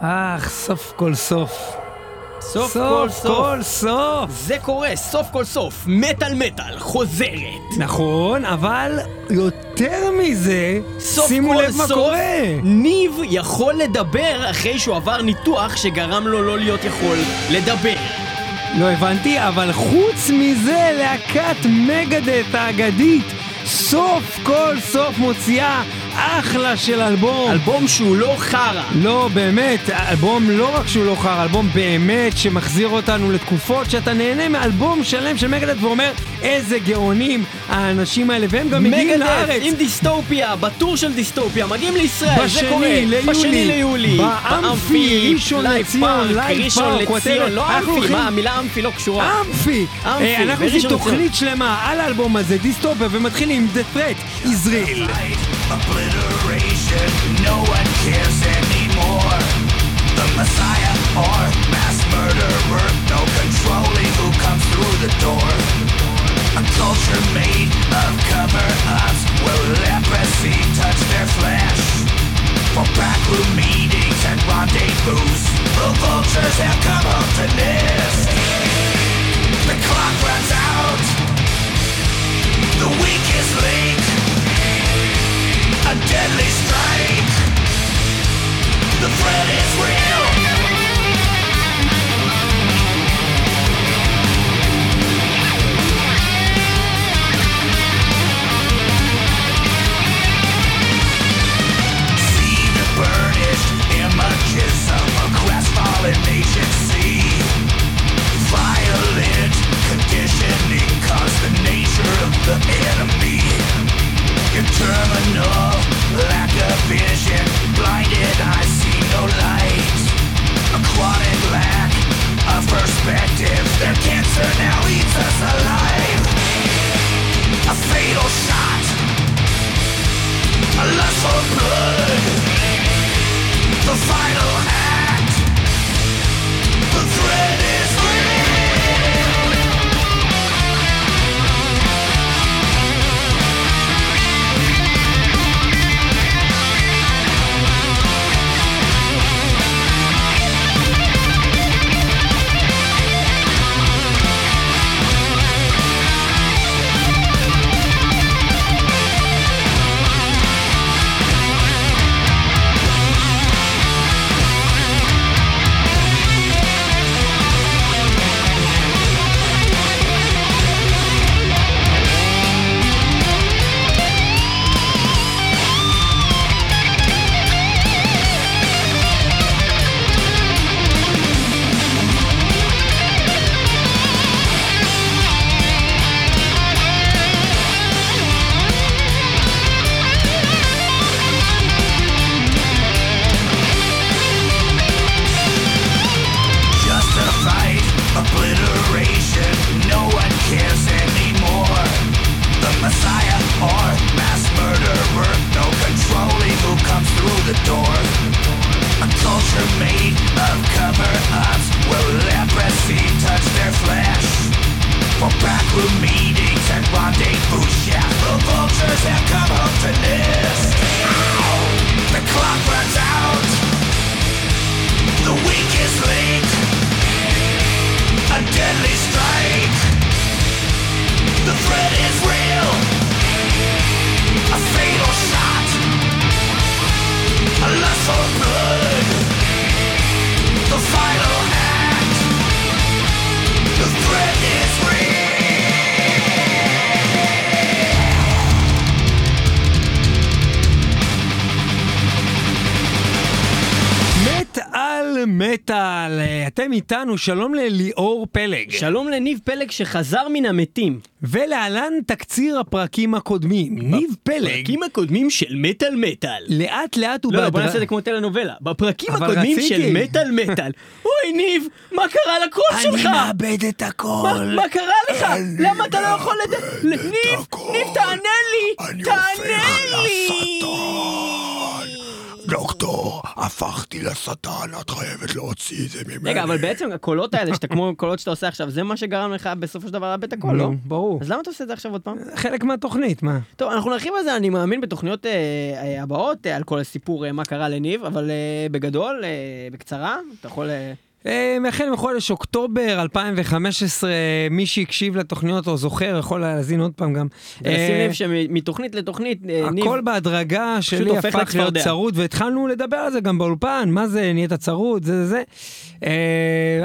אך, סוף כל סוף. סוף כל סוף. כל סוף. זה קורה, סוף כל סוף. מטאל מטאל חוזרת. נכון, אבל יותר מזה, סוף שימו כל לב מה סוף, קורה. ניב יכול לדבר אחרי שהוא עבר ניתוח שגרם לו לא להיות יכול לדבר. לא הבנתי, אבל חוץ מזה, להקת מגדט האגדית, סוף כל סוף מוציאה אחלה של אלבום. אלבום שהוא לא חרא. לא, באמת, אלבום לא רק שהוא לא חרא, אלבום באמת שמחזיר אותנו לתקופות שאתה נהנה מאלבום שלם של Megadeth ואומר איזה גאונים האנשים האלה, והם גם מגיעים לארץ. עם Dystopia, ב tour של דיסטופיה, מגיעים לישראל, זה בשני קורה. ליולי, בשני ליולי. באמפי, ראשון לציון, לייב פארק ראשון, לציון. לא אמפי, מה, המילה אמפי לא קשורה. אמפי! אה, אנחנו עושים תוכנית שלמה על האלבום הזה, דיסטופיה, ומתחילים עם The Threat, ישראל. Obliteration, no one cares anymore. The Messiah or mass murderer, no controlling who comes through the door. A culture made of cover-ups where leprosy touch their flesh. For backroom meetings and rendezvous, the vultures have come to nest. The clock runs out. The a deadly strike. The threat is real. See the burnished of a crestfallen violent conditioning the nature of the enemy. Terminal lack of vision, blinded see no light. A chronic lack of perspective, their cancer now eats us alive. A fatal shot, a lust for blood. איתנו, שלום לליאור פלג. שלום לניב פלג שחזר מן המתים. ולהלן תקציר הפרקים הקודמים. ניב פלג, בפרקים הקודמים של מטאל מטאל. לאט לאט לא, לא, בוא. נעשה את זה כמו טלנובלה. בפרקים הקודמים. של מטאל מטאל. אוי, ניב, מה קרה לקול אני שלך? מאבד את הכל. מה קרה לך? למה אתה לא יכול לד... ניב, ניב, תענה לי! תענה לי! דוקטור, הפכתי לשטן, את חייבת להוציא את זה ממני. רגע, אבל בעצם הקולות האלה, שאתה כמו הקולות שאתה עושה עכשיו, זה מה שגרם לך בסופו של דבר לאבד את הקול, לא? ברור. אז למה אתה עושה את זה עכשיו עוד פעם? חלק מהתוכנית, מה? טוב, אנחנו נרחיב על זה, אני מאמין, בתוכניות אה, אה, הבאות, אה, על כל הסיפור מה קרה לניב, אבל בגדול, בקצרה, אתה יכול... אה, אה, החל מחודש אוקטובר 2015, מי שהקשיב לתוכניות או זוכר יכול להאזין עוד פעם גם. לשים אה, לב שמתוכנית לתוכנית, אה, ניב, הכל בהדרגה שלי הפך להיות. צרוד, והתחלנו לדבר על זה גם באולפן, מה זה, נהיית צרוד, זה זה זה.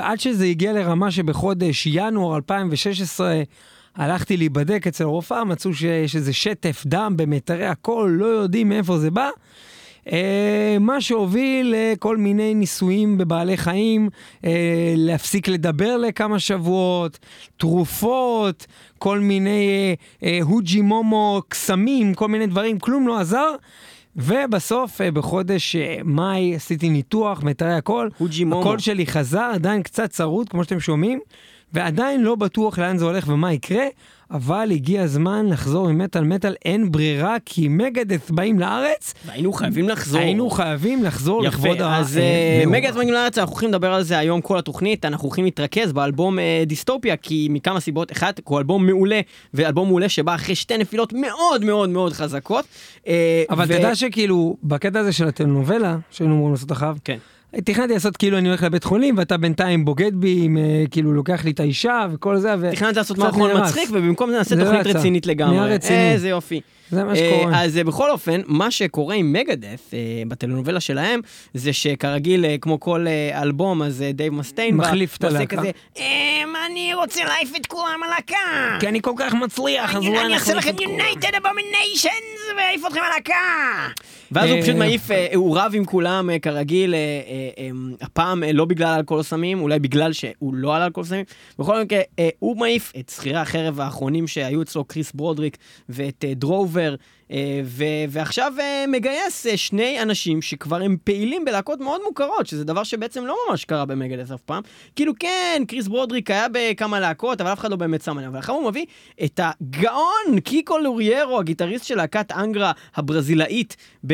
עד שזה הגיע לרמה שבחודש ינואר 2016 הלכתי להיבדק אצל רופאה, מצאו שיש איזה שטף דם במיתרי הקול, לא יודעים מאיפה זה בא. אה, מה שהוביל לכל מיני ניסויים בבעלי חיים, אה, להפסיק לדבר לכמה שבועות, תרופות, כל מיני אה, הוג'י מומו, קסמים, כל מיני דברים, כלום לא עזר. ובסוף, בחודש מאי, עשיתי ניתוח, מיתרי הקול. הוג'י מומו. הקול שלי חזר, עדיין קצת צרוד, כמו שאתם שומעים, ועדיין לא בטוח לאן זה הולך ומה יקרה, אבל הגיע הזמן לחזור עם מטאל מטאל, אין ברירה, כי מגדס באים לארץ, היינו חייבים לחזור. היינו חייבים לחזור לכבוד יפה, ה... אז אה, נאום. מגה זמנים לארץ, אנחנו הולכים לדבר על זה היום כל התוכנית, אנחנו הולכים להתרכז באלבום אה, דיסטופיה, כי מכמה סיבות, אחת, הוא אלבום מעולה, ואלבום מעולה שבא אחרי שתי נפילות מאוד מאוד מאוד חזקות. אה, אבל ו- תדע שכאילו, בקטע הזה של הטלנובלה, שהיינו אמורים לעשות אחריו, כן. תכננתי לעשות כאילו אני הולך לבית חולים, ואתה בינתיים בוגד בי, עם, אה, כאילו לוקח לי את האישה וכל זה, ו... תכננת לעשות מערכון. מצחיק, ובמקום זה נעשה לא תוכנית. רצינית לגמרי. איזה יופי. זה מה אה, שקורה. אז אה, בכל אופן, מה שקורה עם מגדף אה, בטלנובלה שלהם, זה שכרגיל, כמו כל אלבום, אז דייב מסטיין מחליף את הלהקה. כזה, "אמ, אני רוצה להעיף את כולם מהלהקה. כי אני כל כך מצליח, אז אולי אני אעשה לכם. United Abominations ואעיף אתכם מהלהקה. ואז הוא פשוט מעיף, הוא רב עם כולם כרגיל, הפעם לא בגלל אלכוהול סמים, אולי בגלל שהוא לא על אלכוהול סמים. בכל מקרה, הוא מעיף את שכירי החרב האחרונים שהיו אצלו, קריס ברודריק ואת אה, דרובר. אה, ו- ועכשיו אה, מגייס אה, שני אנשים שכבר הם פעילים בלהקות מאוד מוכרות, שזה דבר שבעצם לא ממש קרה ב Megadeth אף פעם. כאילו כן, קריס ברודריק היה בכמה להקות, אבל אף אחד לא באמת שם עליו. ואחר הוא מביא את הגאון קיקו לוריירו, הגיטריסט של להקת Angra הברזילאית, ב-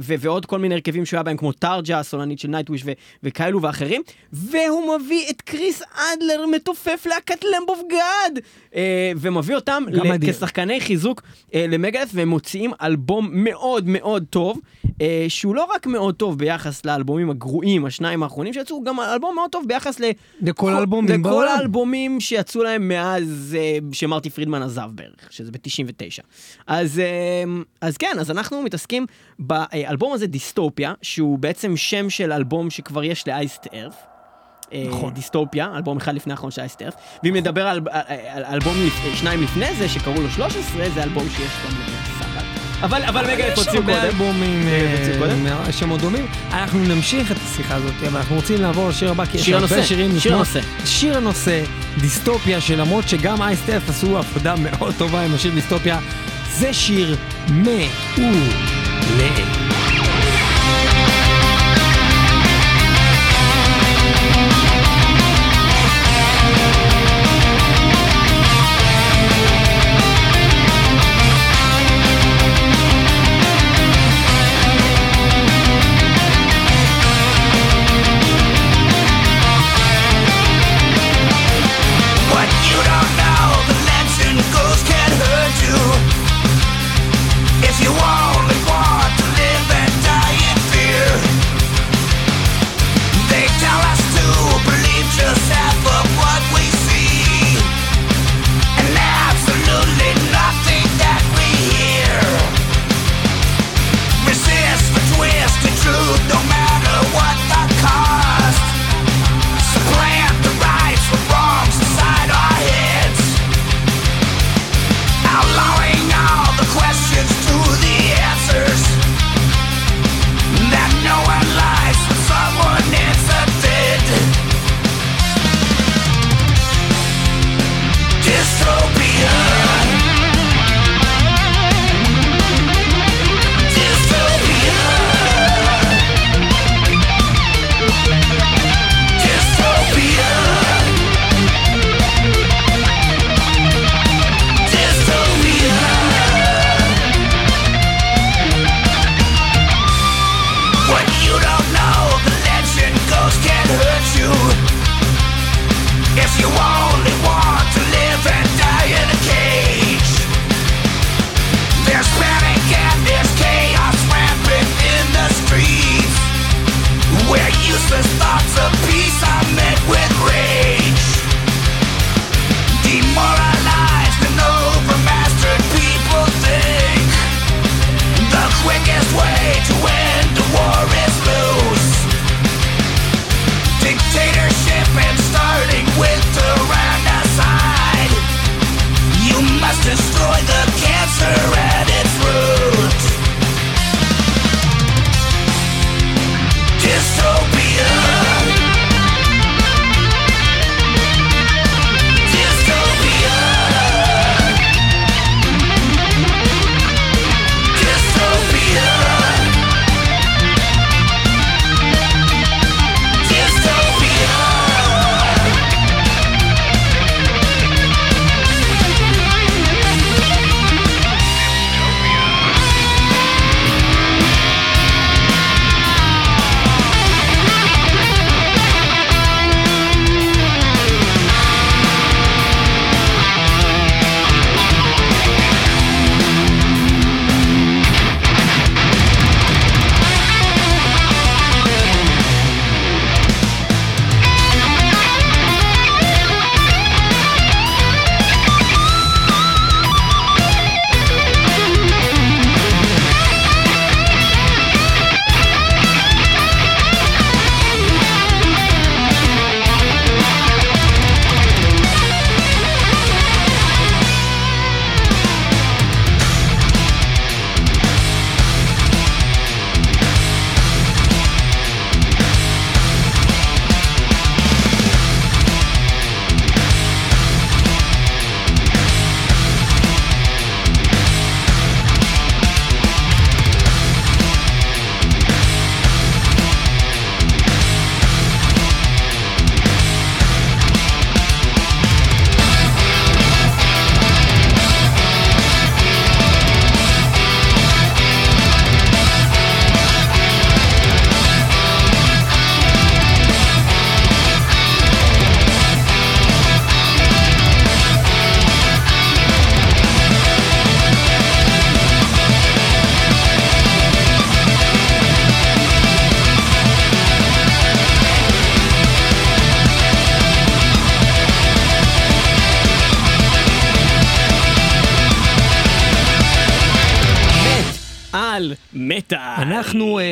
ו- ועוד כל מיני הרכבים שהוא היה בהם, כמו טארג'ה, הסולנית של Nightwish ו- וכאלו ואחרים. והוא מביא את קריס אדלר, מתופף להקת Lamb of God, ומביא אותם. כשחקני חיזוק למגדס, והם מוציאים אלבום מאוד מאוד טוב, אה, שהוא לא רק מאוד טוב ביחס לאלבומים הגרועים, השניים האחרונים שיצאו, הוא גם אלבום מאוד טוב ביחס ל... לכל האלבומים לכל. האלבומים שיצאו להם מאז אה, שמרטי פרידמן עזב בערך, שזה ב-99. אז, אה, אז כן, אז אנחנו מתעסקים באלבום הזה, דיסטופיה, שהוא בעצם שם של אלבום שכבר יש לאייסט ארף. נכון. דיסטופיה, אלבום אחד לפני האחרון של אייסט ארף. ואם נדבר על, על, על אלבום לפ- שניים לפני זה, שקראו לו 13, זה אלבום שיש גם לסבת. אבל, אבל רגע, יש תוציאו הרבה קודם. אלבומים תוציאו אה, קודם? מה- שמאוד דומים. אנחנו נמשיך את השיחה הזאת, אבל אנחנו רוצים לעבור לשיר הבא, כי יש שיר הרבה שירים שיר לשמוע. הנושא. שיר הנושא, דיסטופיה, שלמרות שגם אייסטף עשו עבודה מאוד טובה עם השיר דיסטופיה, זה שיר מעולה.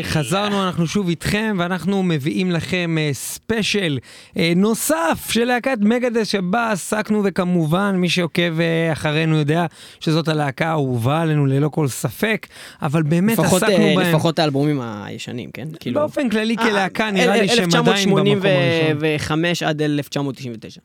חזרנו, אנחנו שוב איתכם, ואנחנו מביאים לכם uh, ספיישל uh, נוסף של להקת מגדס שבה עסקנו, וכמובן מי שעוקב uh, אחרינו יודע שזאת הלהקה האהובה עלינו ללא כל ספק, אבל באמת לפחות, עסקנו אה, בהם. לפחות האלבומים הישנים, כן? כאילו... באופן כללי אה, כלהקה נראה לי שהם עדיין במקום הראשון. 1985 עד 1999.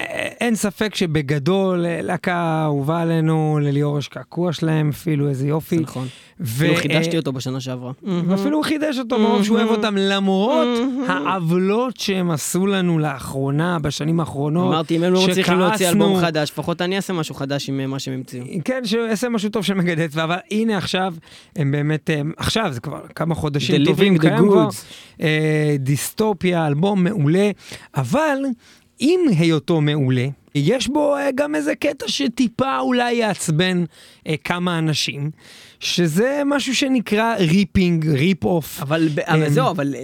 אה, אין ספק שבגדול אה, להקה אהובה עלינו, לליאור יש קעקוע שלהם, אפילו איזה יופי. זה נכון. ו- אפילו חידשתי אה, אותו בשנה שעברה. ואפילו הוא חידש אותו מרוב שהוא אוהב אותם, למרות העוולות שהם עשו לנו לאחרונה, בשנים האחרונות. אמרתי, אם הם לא מצליחים להוציא אלבום חדש, לפחות אני אעשה משהו חדש עם אה, מה שהם המציאו. כן, שיעשה משהו טוב של מגדץ, אבל הנה עכשיו, הם באמת, עכשיו זה כבר כמה חודשים טובים, קיים כבר. אה, דיסטופיה, אלבום מעולה, אבל עם היותו מעולה, יש בו אה, גם איזה קטע שטיפה אולי יעצבן אה, כמה אנשים, שזה משהו שנקרא ריפינג, ריפ אוף. אבל אבל אמ, זהו, אבל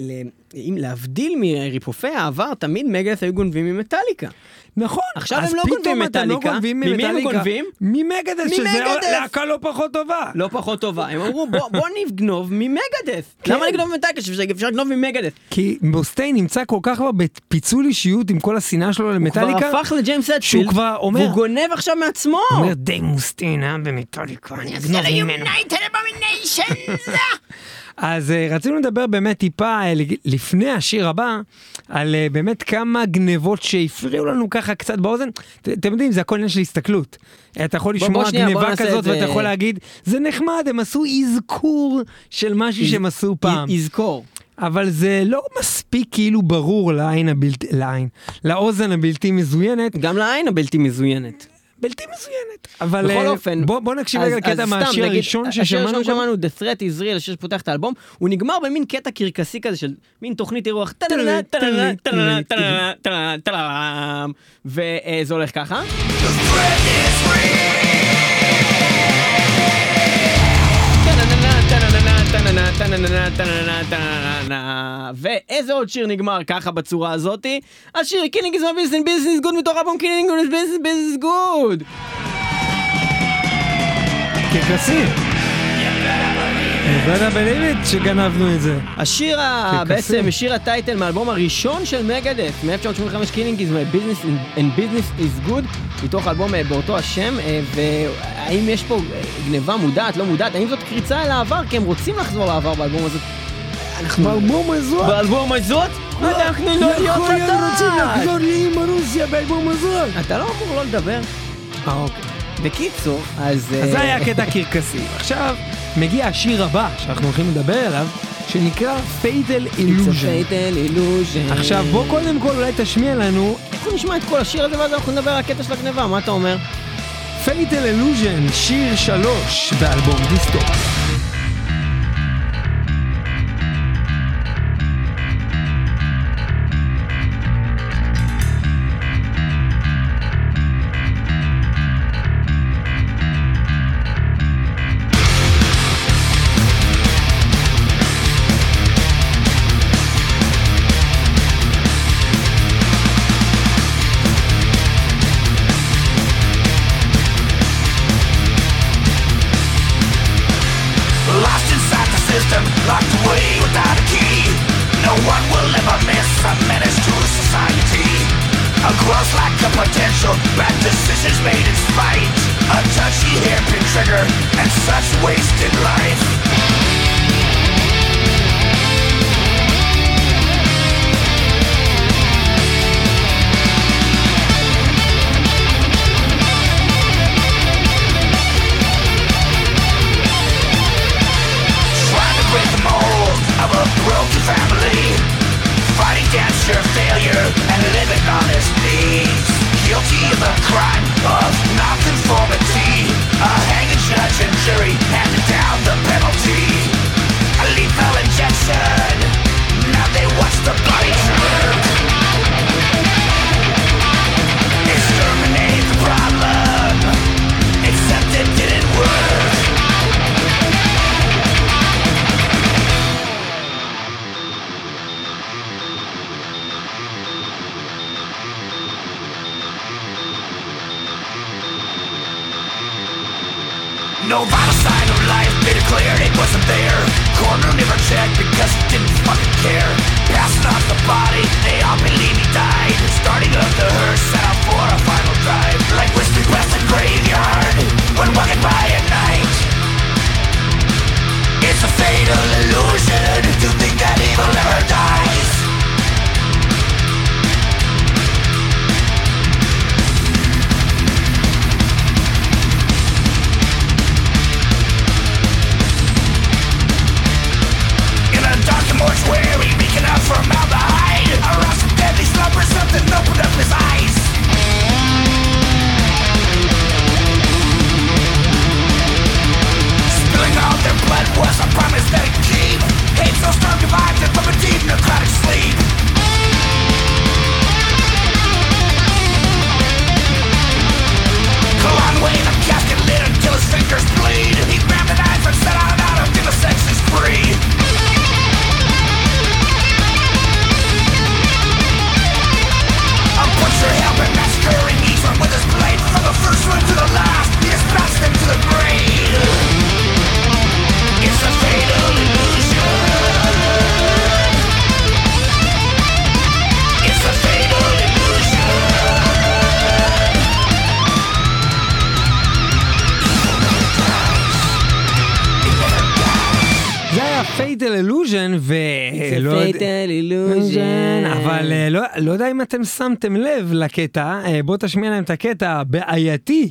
אם להבדיל מריפופי העבר, תמיד מגדס היו גונבים ממטאליקה. נכון, עכשיו אז הם לא פתאום גונבים אתם לא מטאליקה. גונבים ממי הם ממטאליקה. גונבים? ממגדס, שזה. להקה לא פחות טובה. לא פחות טובה. הם אמרו, בוא בוא נגנוב ממגדס. כן. למה לגנוב ממטאליקה? שאפשר לגנוב ממגדס. כי מוסטיין נמצא כל כך כבר בפיצול אישיות עם כל השנאה שלו הוא למטאליקה, כבר הפך לג'יימס שהוא אטפילד, כבר אומר, והוא גונב עכשיו מעצמו. הוא אומר די מוסטיין אה במטאליקה, אני אגנוב ממנו. אז אה, רצינו לדבר באמת טיפה אה, לפני השיר הבא, על אה, באמת כמה גנבות שהפריעו לנו ככה קצת באוזן. אתם יודעים, זה הכל עניין של הסתכלות. אתה יכול לשמוע גניבה כזאת. ואתה יכול להגיד, זה נחמד, הם עשו אזכור של משהו שהם עשו פעם. יזכור. אבל זה לא מספיק כאילו ברור לעין הבלתי, לעין, לאוזן הבלתי מזוינת, גם לעין הבלתי מזוינת. בלתי מזוינת. אבל בכל אה, אופן, בוא, בוא נקשיב רגע לקטע מהשיר הראשון השיר ששמענו. הראשון קודם. שמענו, The Threat Israel, השיר שפותח את האלבום, הוא נגמר במין קטע קרקסי כזה של מין תוכנית אירוח, טה-לה-לה, טה-לה-לה, טה-לה-לה, טה-לה-לה, טה-לה-לה, טה-לה-לה, וזה ואיזה עוד שיר נגמר ככה בצורה הזאתי? השיר Killing is my business, business good מתוך אלבום Killing is business, business good. קרקסי. בטח בליביט שגנבנו את זה. השיר. בעצם שיר הטייטל מהאלבום הראשון של מגדס, מ-1985 Killing is my business and business is good, מתוך האלבום אה, באותו השם, אה, והאם יש פה אה, גניבה מודעת, לא מודעת, האם זאת קריצה אל העבר, כי הם רוצים לחזור לעבר באלבום הזה. באלבום הזאת? באלבום הזאת? אנחנו לא להיות להיות רוצים לדעת. לחזור לאמא רוסיה באלבום הזאת. אתה לא אמור לא לדבר. אה, אוקיי. בקיצור, אז... אז זה היה קטע קרקסי. עכשיו מגיע השיר הבא שאנחנו הולכים לדבר עליו, שנקרא a Illusion. fatal illusion. עכשיו בוא קודם כל אולי תשמיע לנו אנחנו נשמע את כל השיר הזה ואז אנחנו נדבר על הקטע של הגניבה, מה אתה אומר? Fatal Illusion, שיר שלוש באלבום דיסטופ. לא, יודע אם אתם שמתם לב לקטע, אה, בוא תשמיע להם את הקטע הבעייתי.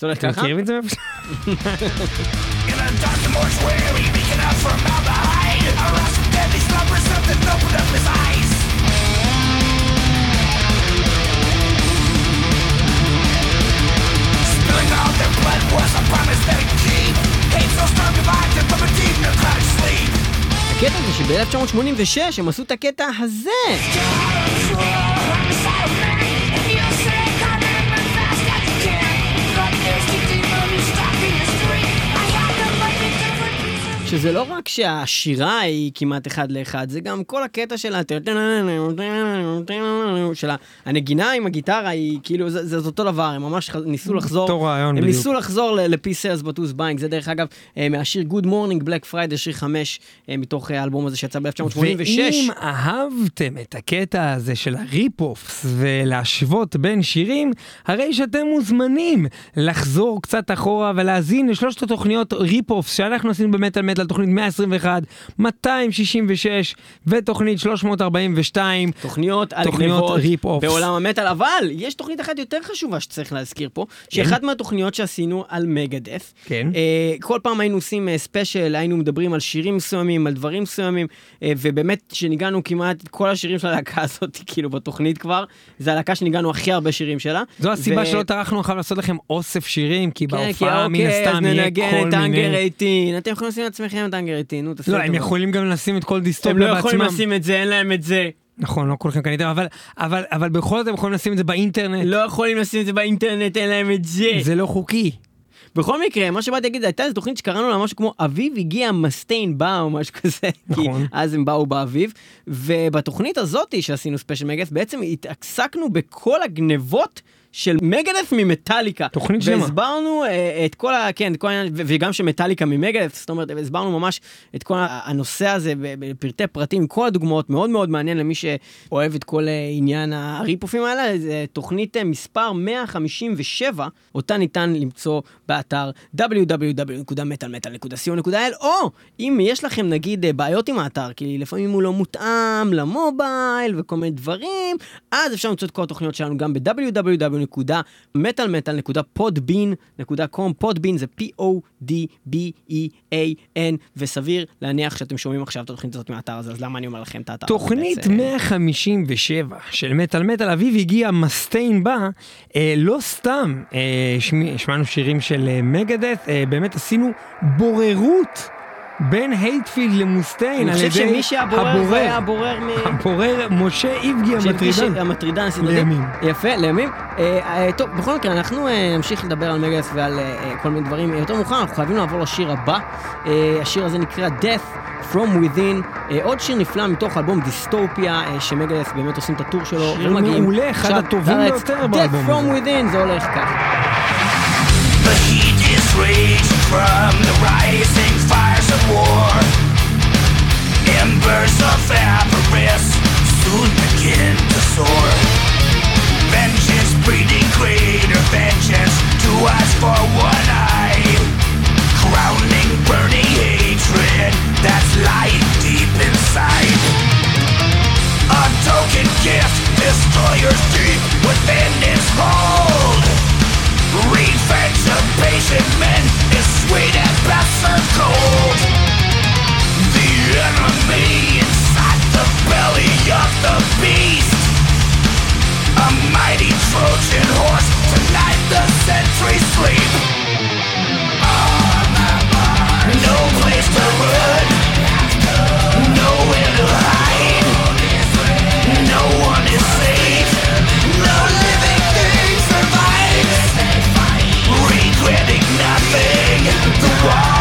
זה הולך ככה? אתם מכירים את זה? הקטע זה שב-1986 הם עשו את הקטע הזה! שזה לא רק שהשירה היא כמעט אחד לאחד, זה גם כל הקטע של ה... של הנגינה עם הגיטרה היא כאילו, זה, זה אותו דבר, הם ממש ניסו לחזור, אותו רעיון הם בדיוק. ניסו לחזור ל-P sales but who's buying, זה דרך אגב אה, מהשיר Good Morning Black Friday, שיר 5 מתוך אה, האלבום הזה שיצא ב-1986. ואם אהבתם את הקטע הזה של הריפ-אופס ולהשוות בין שירים, הרי שאתם מוזמנים לחזור קצת אחורה ולהאזין לשלושת התוכניות rip-offs שאנחנו עשינו במטאל מטאל, תוכנית 121, 266 ותוכנית 342. תוכניות על גנבות. בעולם המטאל, אבל יש תוכנית אחת יותר חשובה שצריך להזכיר פה, שאחת מהתוכניות שעשינו על Megadeth, כן. אה, כל פעם היינו עושים אה, special, היינו מדברים על שירים מסוימים, על דברים מסוימים, אה, ובאמת שניגנו כמעט את כל השירים של הלהקה הזאת, כאילו בתוכנית כבר, זה הלהקה שניגענו הכי הרבה שירים שלה. זו הסיבה ו- שלא טרחנו עכשיו לעשות לכם אוסף שירים, כי כן, בהופעה מן אוקיי, אז הסתם יהיה ננגן כל את האנגר מיני... 18, אתם יכולים לשים לעצמכם את האנגר 18, נו תעשו לא, הם. יכולים גם לשים את כל הם דיסטופיה לא יכולים בעצמם. לשים את זה, אין להם את זה. נכון, לא כולכם קניתם, אבל, אבל, אבל בכל זאת הם יכולים לשים את זה באינטרנט. לא יכולים לשים את זה באינטרנט, אין להם את זה. זה לא חוקי. בכל מקרה, מה שבאתי להגיד, הייתה איזו תוכנית שקראנו לה משהו כמו אביב הגיע מסטיין בא או משהו כזה. נכון. כי אז הם באו באביב. ובתוכנית הזאתי שעשינו ספיישל מגדף, בעצם התעסקנו בכל הגנבות. של מגדף ממטאליקה. תוכנית שלמה. והסברנו אה, את כל ה... כן, את כל העניין, וגם שמטאליקה ממגדף, זאת אומרת, הסברנו ממש את כל הנושא הזה בפרטי פרטים, כל הדוגמאות, מאוד מאוד מעניין למי שאוהב את כל אה, עניין הריפופים האלה, זה תוכנית אה, מספר 157, אותה ניתן למצוא באתר www.metalmetal.co.il, או אם יש לכם נגיד בעיות עם האתר, כי לפעמים הוא לא מותאם למובייל וכל מיני דברים, אז אפשר למצוא את כל התוכניות שלנו גם ב-www.metalmetal.podbean.com, פודבין זה P-O-D-B-E-A-N, וסביר להניח שאתם שומעים עכשיו את התוכנית הזאת מהאתר הזה, אז למה אני אומר לכם את האתר? הזה תוכנית בעצם? 157 של מטאל מטאל, אביב הגיע מסטיין בה, אה, לא סתם אה, שמענו שירים של אה, Megadeth, אה, באמת עשינו בוררות בין הטפילד למוסטיין אני על חושב ידי שמי שהבורר זה היה הבורר מ... הבורר משה איבגי המטרידן. המטרידן הסדרתי. לימים. יפה, לימים. אה, אה, טוב, בכל מקרה, אנחנו אה, נמשיך לדבר על Megadeth ועל כל מיני דברים. יותר מאוחר, אנחנו חייבים לעבור לשיר הבא. השיר הזה נקרא Death From Within. עוד שיר נפלא מתוך אלבום דיסטופיה, ש Megadeth באמת עושים את ה tour שלו. שיר ומגיעים מעולה, אחד עכשיו הטובים. ביותר Death באלבום From Within, זה הולך ככה. The heat is raging from the rising fires of war. Embers of avarice soon begin to soar. Vengeance breeding greater vengeance to us for one eye. Crowning burning hatred that's lying deep inside. A token gift, destroyers deep within its hold. Revenge of men is sweet cold. The enemy inside the belly of the beast. A mighty Trojan horse, tonight the sentries sleep. No place to run,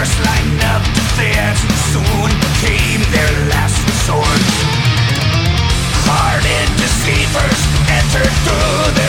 first line of defense soon became their last resort. Hardened deceivers entered through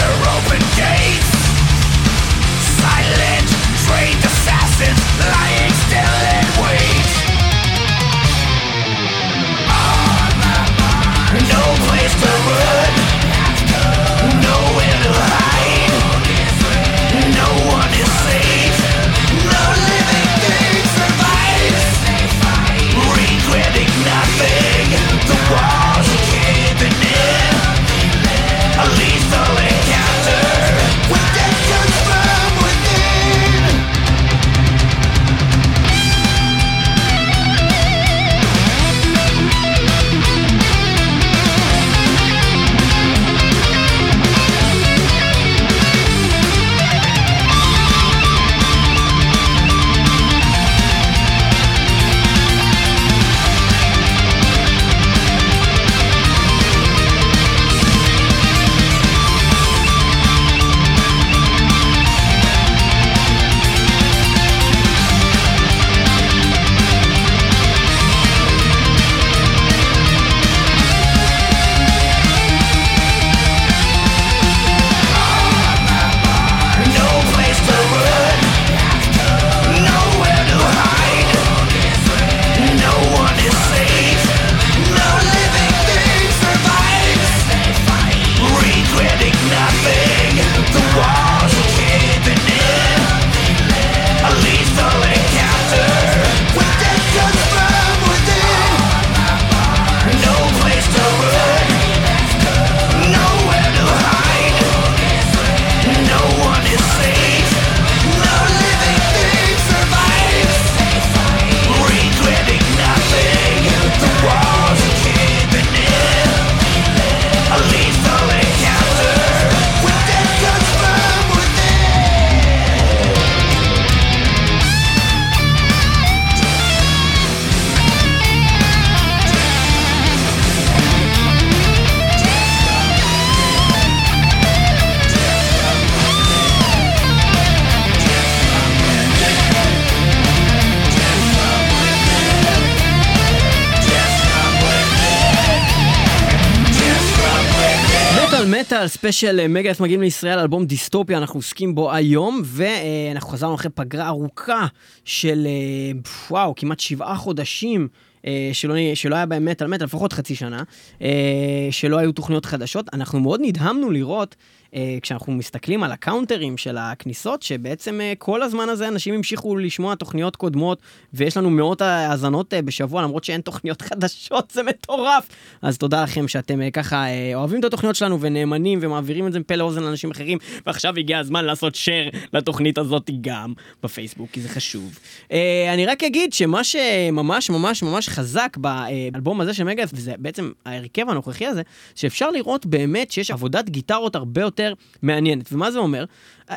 מטאל special אה, Megadeth מגיעים לישראל אלבום דיסטופיה אנחנו עוסקים בו היום ואנחנו חזרנו אחרי פגרה ארוכה של אה, וואו כמעט שבעה חודשים אה, שלא, שלא היה בהם מטאל מטאל, לפחות חצי שנה, אה, שלא היו תוכניות חדשות. אנחנו מאוד נדהמנו לראות, אה, כשאנחנו מסתכלים על הקאונטרים של הכניסות, שבעצם אה, כל הזמן הזה אנשים המשיכו לשמוע תוכניות קודמות, ויש לנו מאות האזנות אה, בשבוע, למרות שאין תוכניות חדשות, זה מטורף. אז תודה לכם שאתם אה, ככה אה, אוהבים את התוכניות שלנו ונאמנים ומעבירים את זה מפה לאוזן לאנשים אחרים, ועכשיו הגיע הזמן לעשות share לתוכנית הזאת גם בפייסבוק, כי זה חשוב. אה, אני רק אגיד שמה שממש ממש ממש חזק באלבום הזה של מגאס, וזה בעצם ההרכב הנוכחי הזה, שאפשר לראות באמת שיש עבודת גיטרות הרבה יותר מעניינת. ומה זה אומר?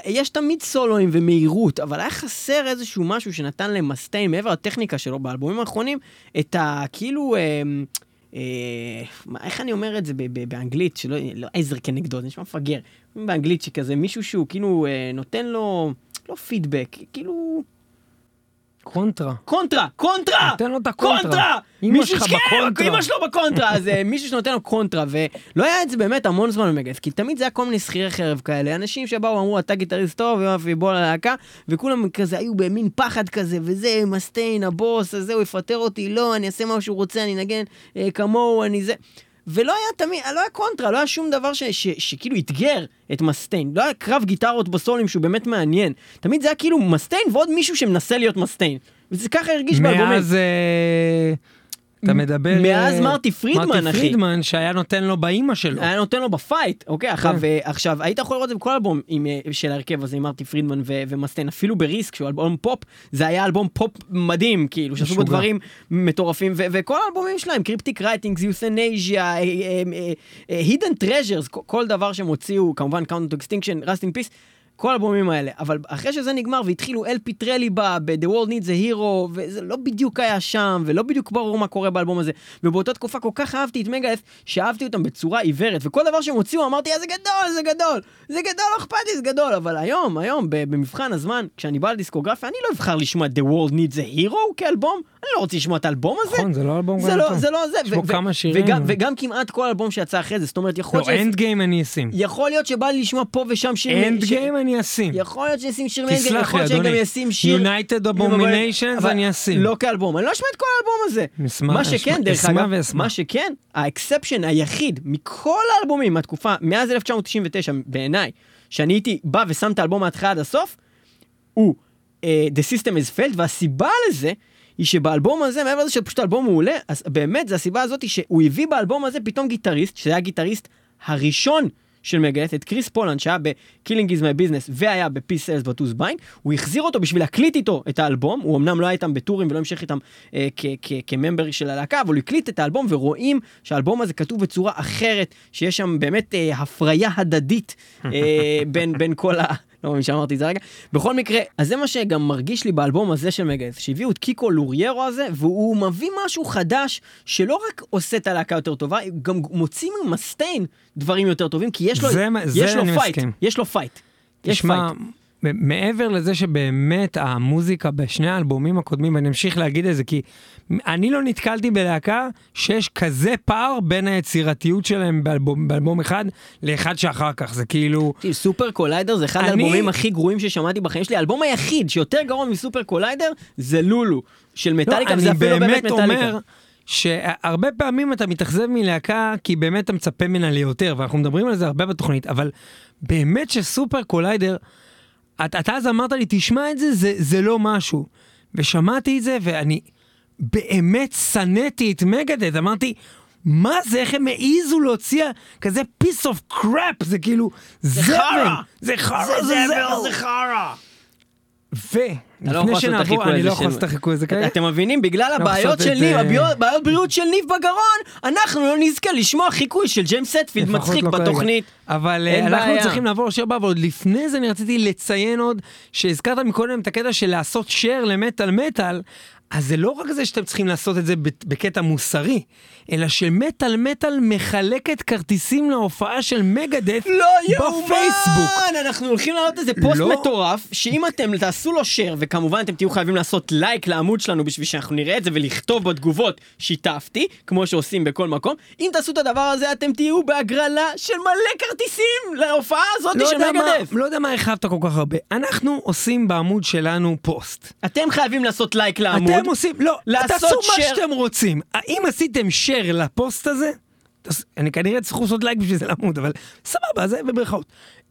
יש תמיד סולואים ומהירות, אבל היה חסר איזשהו משהו שנתן למסטיין, מעבר לטכניקה שלו באלבומים האחרונים, את ה... כאילו... אה, אה, איך אני אומר את זה באנגלית, שלא לא עזר כנגדו, זה נשמע מפגר. באנגלית שכזה מישהו שהוא כאילו אה, נותן לו, לא פידבק, כאילו קונטרה. קונטרה, קונטרה! נותן לו את הקונטרה. קונטרה! אמא שלך בקונטרה. אמא שלו בקונטרה, אז אה, מישהו שנותן לו קונטרה, ולא היה את זה באמת המון זמן ב Megadeth, כי תמיד זה היה כל מיני שכירי חרב כאלה, אנשים שבאו ואמרו, אתה גיטריסט טוב, יופי, בוא ללהקה, וכולם כזה היו במין פחד כזה, וזה, מסטיין, הבוס, הזה, הוא יפטר אותי, לא, אני אעשה מה שהוא רוצה, אני אנגן אה, כמוהו, אני זה. ולא היה תמיד, לא היה קונטרה, לא היה שום דבר ש, ש, שכאילו אתגר את מסטיין. לא היה קרב גיטרות בסולים שהוא באמת מעניין. תמיד זה היה כאילו מסטיין ועוד מישהו שמנסה להיות מסטיין. וזה ככה הרגיש באלבומים. מאז... אתה מדבר... מאז אה, מרטי פרידמן, מרטי אחי. פרידמן, שהיה נותן לו באימא שלו. היה נותן לו ב fight, אוקיי? כן. עכשיו, אה, עכשיו, היית יכול לראות את זה בכל אלבום אה, של ההרכב הזה עם מרטי פרידמן ומסטיין, אפילו ב Risk, שהוא אלבום פופ, זה היה אלבום פופ מדהים, כאילו, שעשו בו. דברים מטורפים, ו- וכל האלבומים שלהם, Cryptic Writings, Youthanasia, Hidden Treasures, כל דבר שהם הוציאו, כמובן Extinction, Rust in Peace, כל האלבומים האלה, אבל אחרי שזה נגמר והתחילו אל פיטרלי בא ב-The World Needs a Hero, וזה לא בדיוק היה שם, ולא בדיוק ברור מה קורה באלבום הזה, ובאותה תקופה כל כך אהבתי את Megadeth, שאהבתי אותם בצורה עיוורת, וכל דבר שהם הוציאו אמרתי, אה, זה גדול, זה גדול, זה גדול, לא אכפת לי, זה גדול, אבל היום, היום, במבחן הזמן, כשאני בא לדיסקוגרפיה, אני לא אבחר לשמוע The World Needs a Hero כאלבום, אני לא רוצה לשמוע את האלבום הזה. נכון, זה לא אלבום זה לא. זה לא זה, יש בו כמה שירים. וגם, וגם כמעט כל אלבום שיצא אחרי זה, זאת אומרת, יכול לא, להיות End game אני אשים. יכול להיות שבא לי לשמוע פה ושם שיר... End ש- game אני אשים. יכול להיות שישים שיר תסלח יכול להיות שגם אדוני. ישים שיר... United Abominations אני אשים. לא כאלבום, אני לא אשמע את כל האלבום הזה. נשמע- מה שכן, דרך אגב. מה שכן, ה exception היחיד מכל האלבומים מהתקופה, מאז 1999 בעיניי, שאני הייתי בא ושם את האלבום מההתחלה עד הסוף, הוא uh, The System Has Failed, והסיבה לזה היא שבאלבום הזה, מעבר לזה שפשוט האלבום מעולה, אז באמת זה הסיבה הזאת שהוא הביא באלבום הזה פתאום גיטריסט, שזה היה הגיטריסט הראשון של Megadeth, את קריס פולנד שהיה ב-Killing is my business והיה ב- Peace Sells but who's buying, הוא החזיר אותו בשביל להקליט איתו את האלבום, הוא אמנם לא היה איתם בטורים ולא המשיך איתם אה, כ member של הלהקה, אבל הוא הקליט את האלבום ורואים שהאלבום הזה כתוב בצורה אחרת, שיש שם באמת אה, הפריה הדדית אה, בין, בין כל ה... לא מאמין שאמרתי את זה רגע. בכל מקרה, אז זה מה שגם מרגיש לי באלבום הזה של Megadeth, שהביאו את קיקו לוריירו הזה, והוא מביא משהו חדש, שלא רק עושה את הלהקה יותר טובה, גם מוציא ממסטיין דברים יותר טובים, כי יש לו, זה מה- זה יש לו fight, מסכים. יש לו fight. יש תשמע, fight. מעבר לזה שבאמת המוזיקה בשני האלבומים הקודמים, אני אמשיך להגיד את זה, כי אני לא נתקלתי בלהקה שיש כזה פער בין היצירתיות שלהם באלבום, באלבום אחד לאחד שאחר כך, זה כאילו... Super Collider זה אחד אני- האלבומים הכי גרועים ששמעתי בחיים שלי. האלבום היחיד שיותר גרוע מ Super Collider זה לולו של מטאליקה, לא, וזה אפילו לא באמת באמת מטאליקה. אומר שהרבה פעמים אתה מתאכזב מלהקה כי באמת אתה מצפה ממנה ליותר, ואנחנו מדברים על זה הרבה בתוכנית, אבל באמת ש Super Collider, אתה, אתה אז אמרת לי, תשמע את זה, זה, זה לא משהו. ושמעתי את זה, ואני באמת שנאתי את Megadeth, אמרתי, מה זה, איך הם העזו להוציא כזה piece of crap, זה כאילו, זבל, חרא! זה חרא, זה זבל, חרא. ולפני לא שנעבור, אני לא יכול לעשות את החיקוי הזה כרגע. אתם מבינים? בגלל לא הבעיות של ניב, הבעיות בעיות בריאות של ניב בגרון, אנחנו לא נזכה לשמוע חיקוי של ג'יימס הטפילד מצחיק לא. בתוכנית. אבל אה, אנחנו. צריכים לעבור לשיר הבא, ועוד לפני זה אני רציתי לציין עוד, שהזכרת מקודם את הקטע של לעשות share למטאל מטאל, אז זה לא רק זה שאתם צריכים לעשות את זה בקטע מוסרי, אלא שמטאל מטאל מחלקת כרטיסים להופעה של מגדת' לא בפייסבוק. יאומן! אנחנו הולכים להעלות איזה פוסט לא. מטורף, שאם אתם תעשו לו share, וכמובן אתם תהיו חייבים לעשות לייק לעמוד שלנו בשביל שאנחנו נראה את זה ולכתוב בתגובות שיתפתי, כמו שעושים בכל מקום, אם תעשו את הדבר הזה אתם תהיו בהגרלה של מלא כרטיסים להופעה הזאת לא של יודע, מה, מגדת'. לא יודע מה הרחבת כל כך הרבה. אנחנו עושים בעמוד שלנו פוסט. אתם חייבים לעשות לייק לעמוד. אתם עושים, לא, לעשות תעשו מה. שאתם רוצים. האם עשיתם share לפוסט הזה? אני כנראה צריך לעשות לייק בשביל זה לעמוד, אבל סבבה, זה במרכאות.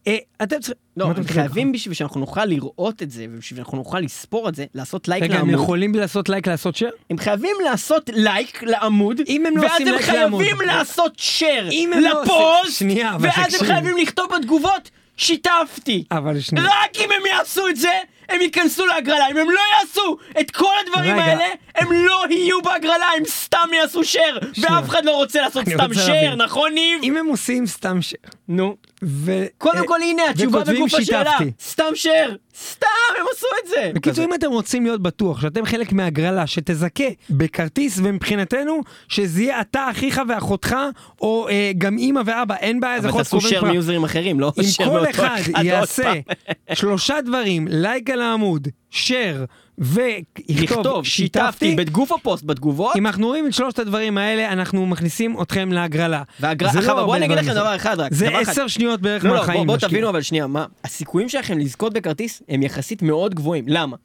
אה, אתם צריכים... לא, הם? חייבים בשביל שאנחנו נוכל לראות את זה, ובשביל שאנחנו נוכל לספור את זה, לעשות לייק רגע, הם לעמוד. יכולים לעשות לייק לעשות share? הם חייבים לעשות לייק לעמוד, אם הם לא ואז עושים הם לייק לעמוד. חייבים לעשות share אם הם לא לפוסט, עושים- שנייה, אבל ואז הם. חייבים לכתוב בתגובות, שיתפתי. אבל שנייה. רק אם הם יעשו את זה, הם ייכנסו להגרלה. אם הם לא יעשו את כל הדברים רגע. האלה, הם לא יהיו בהגרלה, הם סתם יעשו שייר. שנייה. ואף אחד לא רוצה לעשות סתם רוצה שייר, להבין. נכון ניב? אם הם עושים סתם share, נו. ו... קודם אה, כל הנה התשובה בגוף השאלה. סתם שייר. סתם הם עשו את זה. בקיצור, אם אתם רוצים להיות בטוח שאתם חלק מהגרלה שתזכה בכרטיס, ומבחינתנו, שזה יהיה אתה, אחיך ואחותך, או אה, גם אימא ואבא, אין בעיה, זה אבל יכול להיות תעשו קרובי share משפחה. מיוזרים אחרים, לא אם share כל מאותו אחד עוד יעשה פעם. שלושה דברים, לייק על העמוד, share, ויכתוב, שיתפתי, בגוף הפוסט, בתגובות. אם אנחנו רואים את שלושת הדברים האלה, אנחנו מכניסים אתכם להגרלה. והגרלה, זה לא בואו הרבה אני אגיד לכם. דבר אחד רק. זה. עשר שניות בערך לא, לא, מהחיים. בואו בוא להשקיע. תבינו אבל שנייה, מה, הסיכויים שלכם לזכות בכרטיס הם יחסית מאוד גבוהים, למה?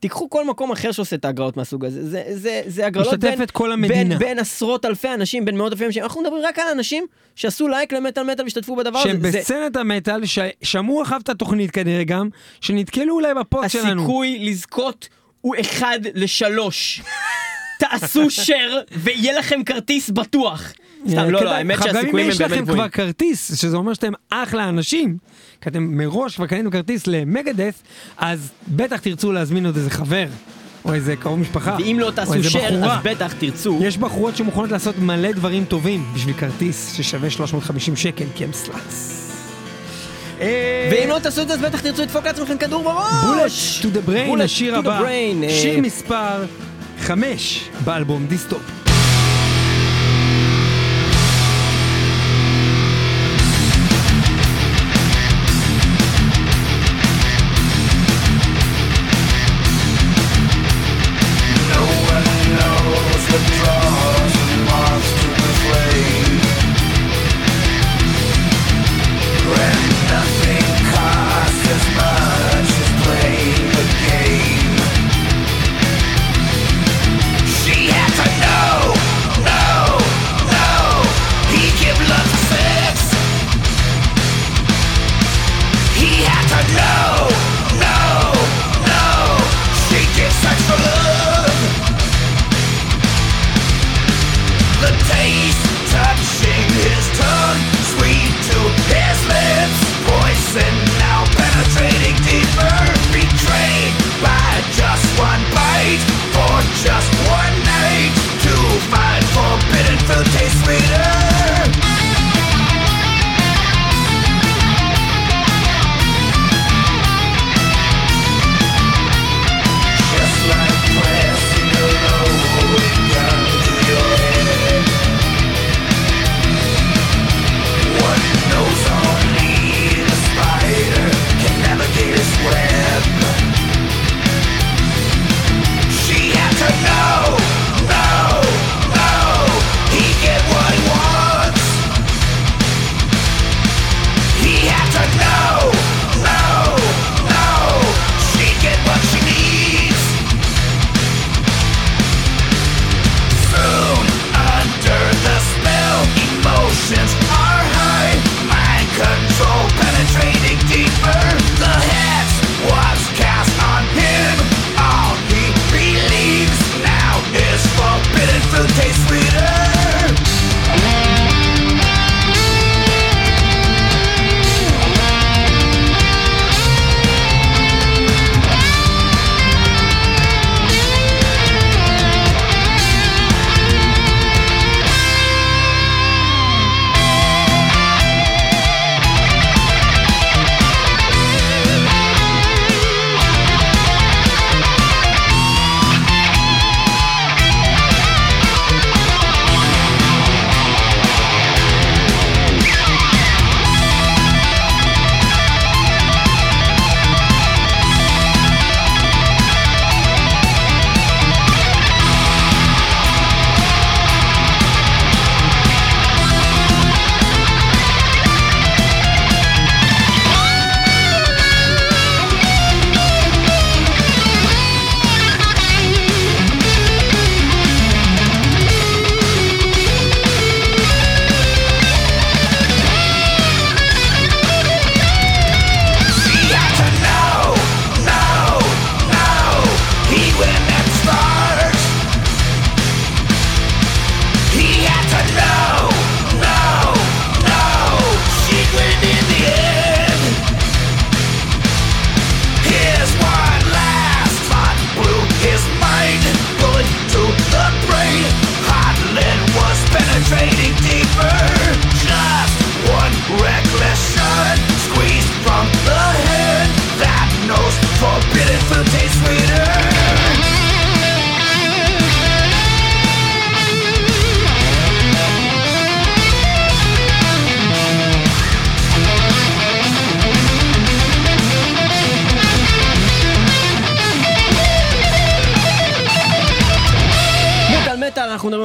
תיקחו כל מקום אחר שעושה את ההגרלות מהסוג הזה, זה, זה, זה הגרלות בין, כל המדינה. בין, בין עשרות אלפי אנשים, בין מאות אלפי אנשים, אנחנו מדברים רק על אנשים שעשו לייק למטאל מטאל והשתתפו בדבר שהם הזה, זה בסצנת המטאל, ששמעו אחריו את התוכנית כנראה גם, שנתקלו אולי בפוסט שלנו. הסיכוי לזכות הוא אחד לשלוש. תעשו share ויהיה לכם כרטיס בטוח. סתם, לא, לא, האמת עכשיו, גם אם שהסיכויים הם יש באמת לכם גבוהים. כבר כרטיס, שזה אומר שאתם אחלה אנשים, כי אתם מראש כבר קניתם כרטיס למגדת', אז בטח תרצו להזמין עוד איזה חבר, או איזה קרוב משפחה, ואם לא תעשו share, בחורה. אז בטח תרצו. יש בחורות שמוכנות לעשות מלא דברים טובים בשביל כרטיס ששווה 350 שקל, כי הם sluts. אה, ואם לא תעשו את זה, אז בטח תרצו לדפוק לעצמכם כדור בראש. בולט טו דה בריין, Bullet השיר to the הבא, brain, אה, שיר מספר 5 באלבום דיסטופיה.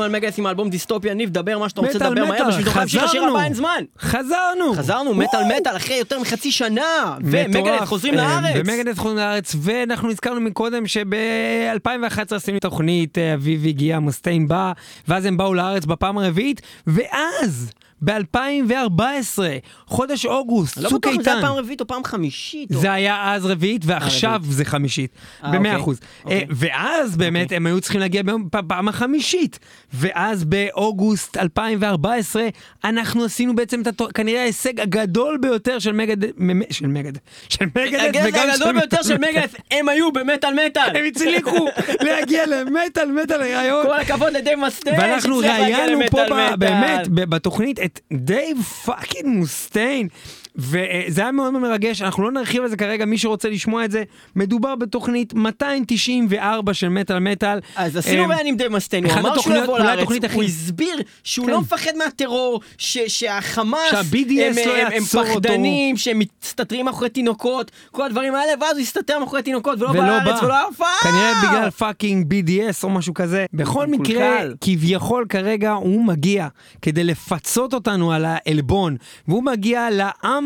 מגדס עם האלבום דיסטופיה, ניב, דבר מה שאתה רוצה מטאל, לדבר מהר, מטאל, בשביל שנוכל להמשיך לשיר. הבא אין זמן. חזרנו! חזרנו, מטאל מטאל, אחרי יותר מחצי שנה, מטורף. חוזרים אה, לארץ. ומגדס חוזרים לארץ, ואנחנו הזכרנו מקודם שב-2011 עשינו תוכנית, אה, אביב הגיע, מוסטיין בא, ואז הם באו לארץ בפעם הרביעית, ואז, ב-2014, חודש אוגוסט, לא צוק בטוח אם זה איתן. היה פעם רביעית או פעם חמישית. או- זה היה אז רביעית, ועכשיו רביעית. זה חמישית. אה, במאה אוקיי. אחוז. אוקיי. אה, ואז באמת הם היו צריכים להגיע בפעם החמישית. ואז באוגוסט 2014, אנחנו עשינו בעצם את התו- כנראה ההישג הגדול ביותר של מגד... של מגד... של הגזע וגם הגדול ביותר של מגדת', הם היו במטאל מטאל. הם הצליחו להגיע למטאל מטאל ראיון. כל הכבוד לדייב מוסטיין, ואנחנו ראיינו פה. באמת בתוכנית את דייב fucking מוסטיין. וזה היה מאוד מרגש, אנחנו לא נרחיב על זה כרגע, מי שרוצה לשמוע את זה, מדובר בתוכנית 294 של מטאל מטאל. אז עשינו אמ, ראיון עם דייב מוסטיין, הוא אמר שהוא יבוא לארץ, הוא הסביר שהוא כן. לא מפחד מהטרור, שהחמאס, שה-BDS הם- לא הם- הם יעצור אותו. פחדנים, שהם מסתתרים מאחורי תינוקות, כל הדברים האלה, ואז הוא הסתתר מאחורי תינוקות ולא בא ולא לארץ בא. ולא אף. כנראה בגלל fucking BDS או משהו כזה. בכל מקרה. כביכול כרגע הוא מגיע כדי לפצות אותנו על העלבון, והוא מגיע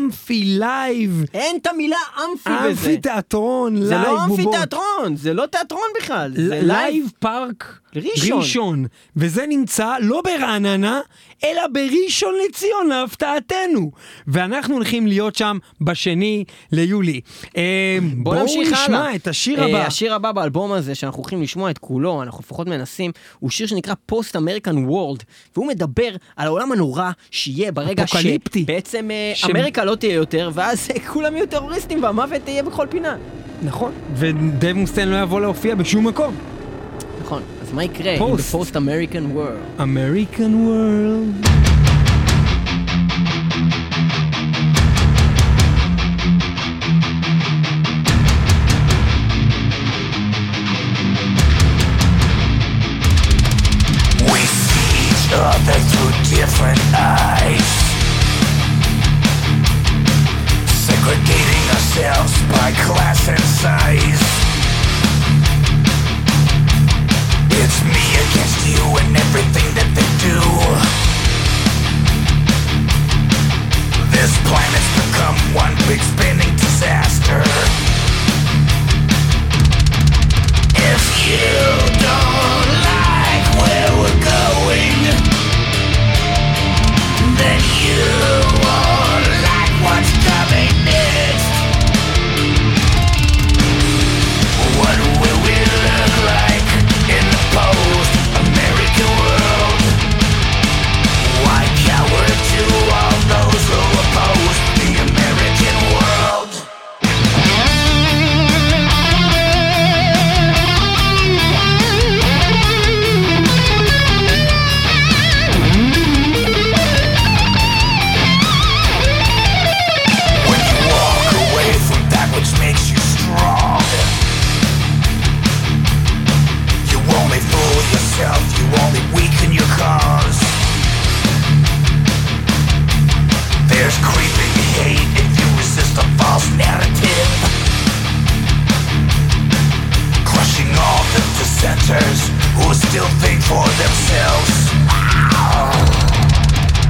לאמפי Live, אין את המילה אמפי בזה. אמפי תיאטרון זה Live לא אמפי בובות. תיאטרון, זה לא תיאטרון בכלל, זה. Live Park ראשון. ראשון, וזה נמצא לא ברעננה, אלא בראשון לציון להפתעתנו. ואנחנו הולכים להיות שם בשני ליולי. אה, בוא בואו נמשיך הלאה. נשמע את השיר אה, הבא. השיר הבא באלבום הזה, שאנחנו הולכים לשמוע את כולו, אנחנו לפחות מנסים, הוא שיר שנקרא Post-American World, והוא מדבר על העולם הנורא שיהיה ברגע אפוקליפטי. שבעצם אה, ש- אמריקה לא תהיה יותר, ואז אה, כולם יהיו טרוריסטים והמוות יהיה בכל פינה. נכון. ודייב מוסטיין לא יבוא להופיע בשום מקום. נכון, אז מה יקרה עם פוסט. פוסט אמריקן וורלד? American World. We see each other through different eyes, segregating ourselves by class and size. It's me against you and everything that they do. This planet's become one big spinning disaster. If you don't like where we're going, then you won't like what's coming for themselves.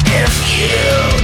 If you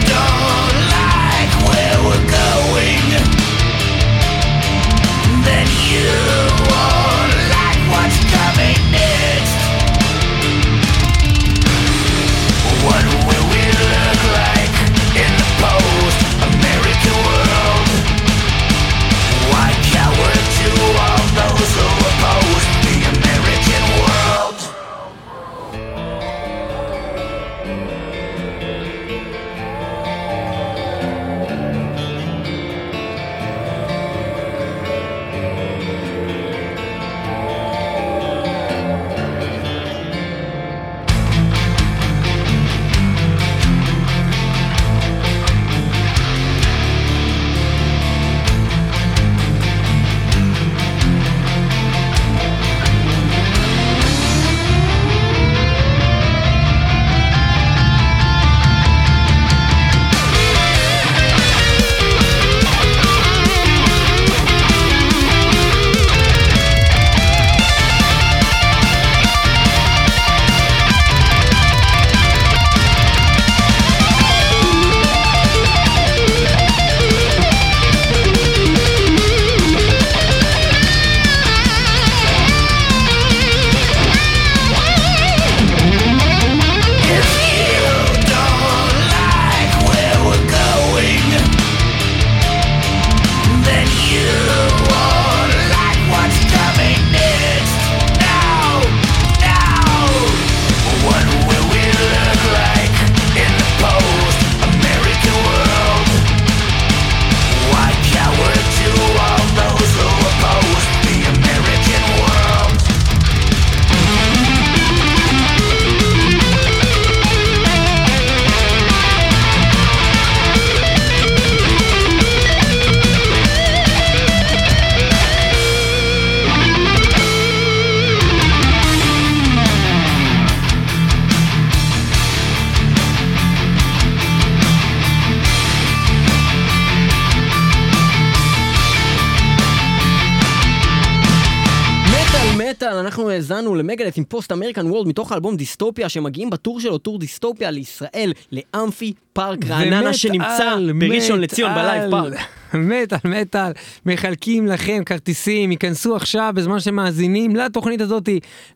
can Post-American World מתוך האלבום דיסטופיה, שמגיעים בטור שלו, טור דיסטופיה לישראל, לאמפי פארק רעננה שנמצא בראשון לציון ב Live Park. מטאל, מטאל, מחלקים לכם כרטיסים, ייכנסו עכשיו בזמן שאתם מאזינים לתוכנית הזאת,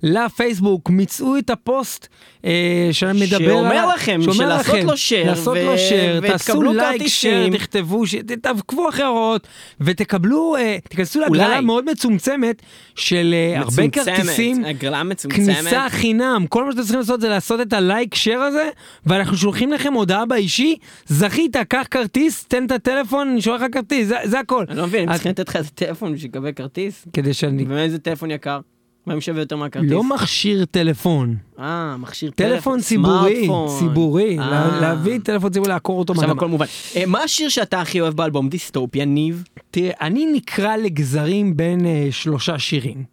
לפייסבוק, מצאו את הפוסט אה, שמדבר שאומר על- לכם שאומר שלעשות לכם, לו share לעשות ו- לו share, תעשו לייק, כרטיסים. share, תכתבו, ש- תעקבו אחרי ההוראות, ותקבלו, אה, תיכנסו. להגרלה מאוד מצומצמת של אה, הרבה מצומצמת, כרטיסים. הגרלה מצומצמת. כניסה חינם, כל מה שאתם צריכים לעשות זה לעשות את הלייק שייר הזה, ואנחנו שולחים לכם הודעה באישי, זכית, קח כרטיס, תן את הטלפון, אני שולח לך כרטיס, זה, זה הכל. אני לא מבין, הם אז- צריכים לתת לך איזה טלפון בשביל לקבל כרטיס? כדי שאני... ואיזה טלפון יקר? מה אם שווה יותר מהכרטיס? לא מכשיר טלפון, אה, מכשיר טלפון ציבורי, סמארטפון. ציבורי, אה. לה- להביא טלפון ציבורי, לעקור אותו עכשיו. הכל מובן. אה, מה השיר שאתה הכי אוהב באלבום דיסטופיה, ניב? תראה, אני נקרע לגזרים בין אה, שלושה שירים.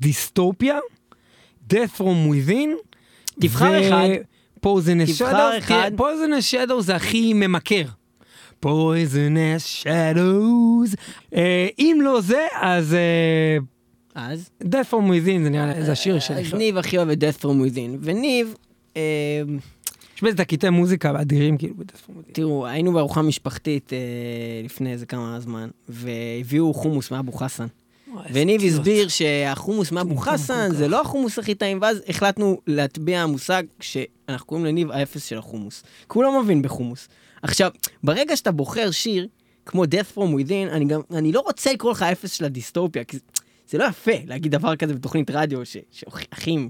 דיסטופיה, Death From Within, תבחר אחד. פוזנס תבחר אחד. פוזנס שדו זה הכי ממכר. פוזנס שדוז. אם לא זה, אז אה, אז? Death From Within זה נראה לי, זה השיר שלי. אז ניב הכי אוהב את Death From Within. וניב, אה, יש בזה את הקטעי מוזיקה אדירים כאילו ב-Death From Within. תראו, היינו בארוחה משפחתית אה, לפני איזה כמה זמן, והביאו חומוס מאבו חסן. וניב הסביר שהחומוס מאבו חסן זה לא החומוס הכי טעים, ואז החלטנו להטביע מושג שאנחנו קוראים לניב האפס של החומוס. כי הוא לא מבין בחומוס. עכשיו, ברגע שאתה בוחר שיר, כמו Death From Within, אני גם, אני לא רוצה לקרוא לך האפס של הדיסטופיה, כי זה- זה לא יפה להגיד דבר כזה בתוכנית רדיו ש- שאחים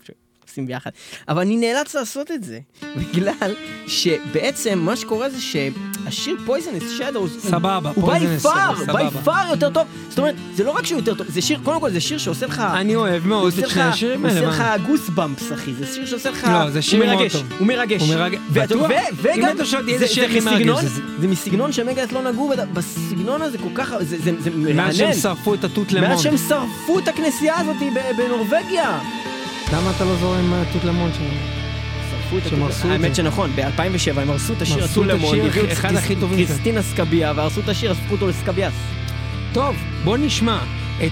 עושים ביחד. אבל אני נאלץ לעשות את זה, בגלל שבעצם מה שקורה זה שהשיר Poisonous Shadows סבבה, הוא בי Poisonous פאר, Shadows, בי סבבה. פאר יותר טוב. זאת אומרת, זה לא רק שהוא יותר טוב, זה שיר, קודם כל זה שיר שעושה לך... אני אוהב הוא מאוד את שני השירים הוא האלה. עושה לך? גוס במפס, אחי, זה שיר שעושה לך... לא, זה שיר הוא מאוד טוב. הוא מרגש. הוא מרגש. וגם, זה- מסגנון- שמגלס לא נגעו, בסגנון הזה כל כך, זה- מרענן. מאז שהם שרפו את התות למון. מאז שהם שרפו את הכנסייה הזאת בנורבגיה. למה אתה לא זורם עם התות למון שלנו? שרפו האמת. שנכון, ב-2007 הם הרסו את השיר הביאו את אחד הכי טובים. קריסטינה סקביה, והרסו את השיר, הפכו אותו לסקביאס. טוב, בוא נשמע את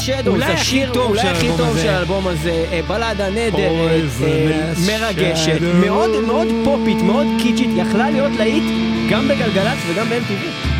שיר, אולי הכי טוב של האלבום הזה. אה, בלדה נהדרת, אה, Poisonous מרגשת. מאוד מאוד פופית, מאוד קיצ'ית, יכלה להיות להיט גם בגלגלצ וגם ב-MTV.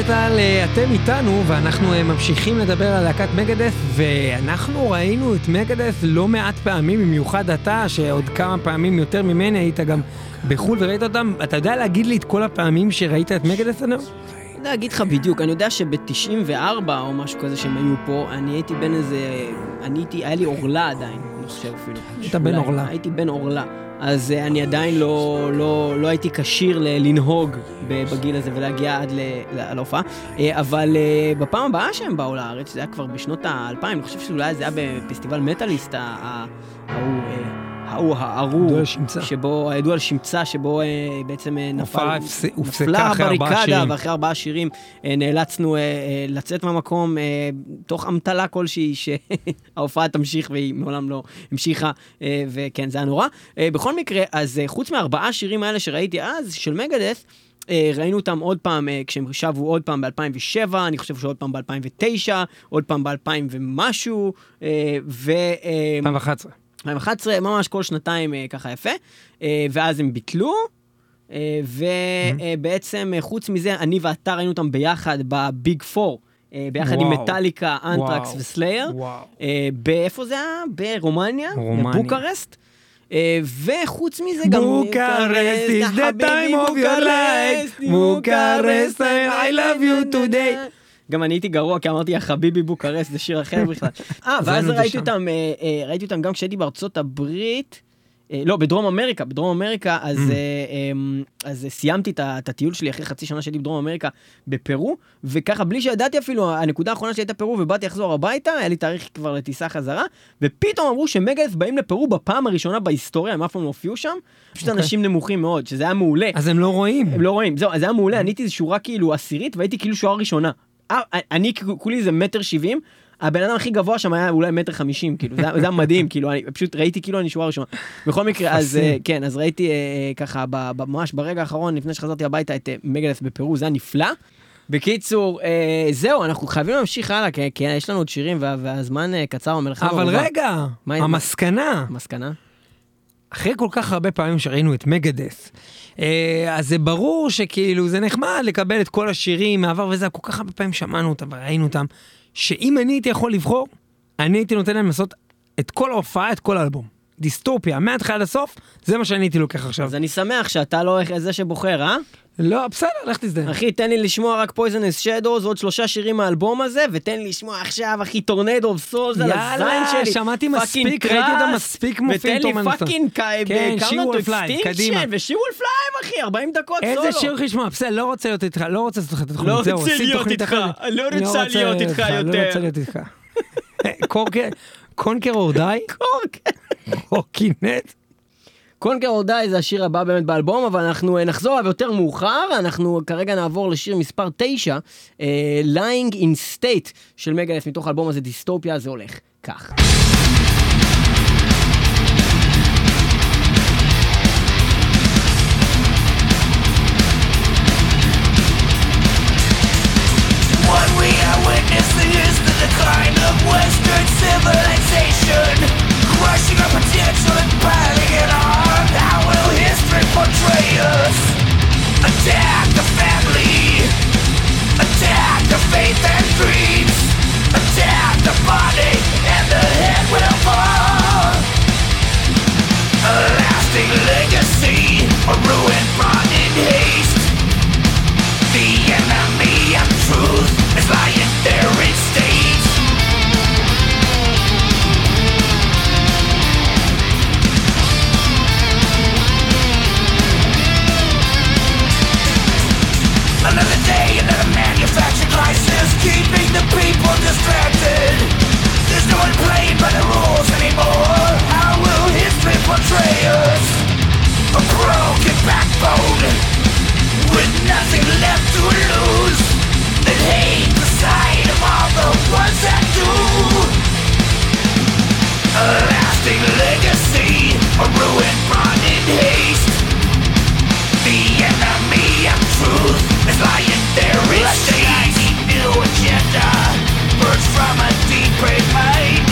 מטאל אה, אתם איתנו, ואנחנו אה, ממשיכים לדבר על להקת מגדף, ואנחנו ראינו את מגדף לא מעט פעמים, במיוחד אתה, שעוד כמה פעמים יותר ממני היית גם בחו"ל וראית אותם. אתה יודע להגיד לי את כל הפעמים שראית את מגדף? אני לא יודע להגיד לך בדיוק, אני יודע שב-94 או משהו כזה שהם היו פה, אני הייתי בן איזה... אני הייתי, היה לי עורלה עדיין, אני חושב אפילו. היית בן עורלה. הייתי בן עורלה. אז uh, אני עדיין לא, לא, לא הייתי כשיר לנהוג בגיל הזה ולהגיע עד להופעה. Uh, אבל uh, בפעם הבאה שהם באו לארץ, זה היה כבר בשנות האלפיים, אני חושב שאולי זה היה בפסטיבל מטאליסט ההוא... ההוא הארור, שבו, הידוע על שמצה, שבו אה, בעצם אה, נפל, נפלה הבריקדה, ואחרי ארבעה שירים אה, נאלצנו לצאת מהמקום תוך אמתלה כלשהי שההופעה תמשיך והיא מעולם לא המשיכה, וכן, זה היה נורא. בכל מקרה, אז חוץ מארבעה שירים האלה שראיתי אז, של מגדס, ראינו אותם עוד פעם, כשהם שבו עוד פעם ב-2007, אני חושב שעוד פעם ב-2009, עוד פעם ב-2000 ומשהו, ו... 2011. 2011, ממש כל שנתיים אה, ככה יפה, אה, ואז הם ביטלו. אה, ובעצם חוץ מזה, אני ואתה ראינו אותם ביחד בביג פור, ביחד עם מטאליקה, אנטרקס וסלייר. באיפה זה היה? ברומניה? בבוקרסט. וחוץ מזה גם... בוקרסט is the time of your life, בוקרסט I love you today. גם אני הייתי גרוע, כי אמרתי, החביבי בוקרסט, זה שיר אחר בכלל. אה, ואז ראיתי אותם, אה, אה, ראיתי אותם גם כשהייתי בארצות הברית. אה, לא, בדרום אמריקה, בדרום אמריקה, אז, mm. אמ, אז סיימתי את הטיול שלי אחרי חצי שנה שהייתי בדרום אמריקה בפרו, וככה בלי שידעתי אפילו, הנקודה האחרונה שהייתה פרו ובאתי לחזור הביתה, היה לי תאריך כבר לטיסה חזרה, ופתאום אמרו שמגלף באים לפרו בפעם הראשונה בהיסטוריה, הם אף פעם לא הופיעו שם, פשוט okay. אוקיי. אנשים נמוכים מאוד, שזה היה מעולה. אז הם לא רואים. הם לא רואים, זהו, אז זה היה מעולה, אני הייתי שורה כאילו עשירית והייתי כאילו שורה ראשונה. אה, אני כולי איזה מטר שבעים, הבן אדם הכי גבוה שם היה אולי מטר חמישים, כאילו, זה היה מדהים, כאילו, אני פשוט ראיתי כאילו אני שורה ראשונה. בכל מקרה, אז אה, כן, אז ראיתי אה, ככה, ממש ברגע האחרון, לפני שחזרתי הביתה, את מגלף בפרו, זה היה נפלא. בקיצור, זהו, אנחנו חייבים להמשיך הלאה, כי יש לנו עוד שירים והזמן קצר המלאכה. אבל רגע, המסקנה. המסקנה? אחרי כל כך הרבה פעמים שראינו את מגדס, אה, אז זה ברור שכאילו זה נחמד לקבל את כל השירים מהעבר וזה, כל כך הרבה פעמים שמענו אותם וראינו אותם, שאם אני הייתי יכול לבחור, אני הייתי נותן להם לעשות את כל ההופעה, את כל האלבום. דיסטופיה, מההתחלה לסוף, זה מה שאני הייתי לוקח עכשיו. אז אני שמח שאתה לא זה שבוחר, אה? לא, בסדר, לך תזדיין. אחי, תן לי לשמוע רק Poisonous Shadows, עוד שלושה שירים מהאלבום הזה, ותן לי לשמוע עכשיו, אחי, Tornado of Souls על הזין שלי. יאללה, שמעתי מספיק, ראיתי אותם מספיק מופיעים ותן לי fucking כן, shredder play, קדימה. ו shredder play, אחי, 40 דקות סולו. איזה שיר לשמוע, בסדר, לא רוצה להיות איתך, לא רוצה לעשות לך את התוכנית, לא עושים תוכנית אחרת. לא רוצה להיות איתך יותר. לא רוצה להיות איתך. קונקר אור די? קונקר. קורקינט. קונקר או די זה השיר הבא באמת באלבום, אבל אנחנו אה, נחזור אליו יותר מאוחר, אנחנו כרגע נעבור לשיר מספר 9, uh, Lying in State של מגלף מתוך האלבום הזה דיסטופיה, זה הולך כך. Western civilization Crushing our potential and piling it on us? Attack the family. Attack the faith and dreams. Attack the body and the head will fall. A lasting legacy A in haste. The enemy of truth is lying the people distracted. There's no one playing by the rules anymore. How will history portray us? A broken backbone With nothing left to lose. And hate the sight of all the ones that do. A lasting legacy A ruin brought in haste. The enemy of truth is lying there from a deep mind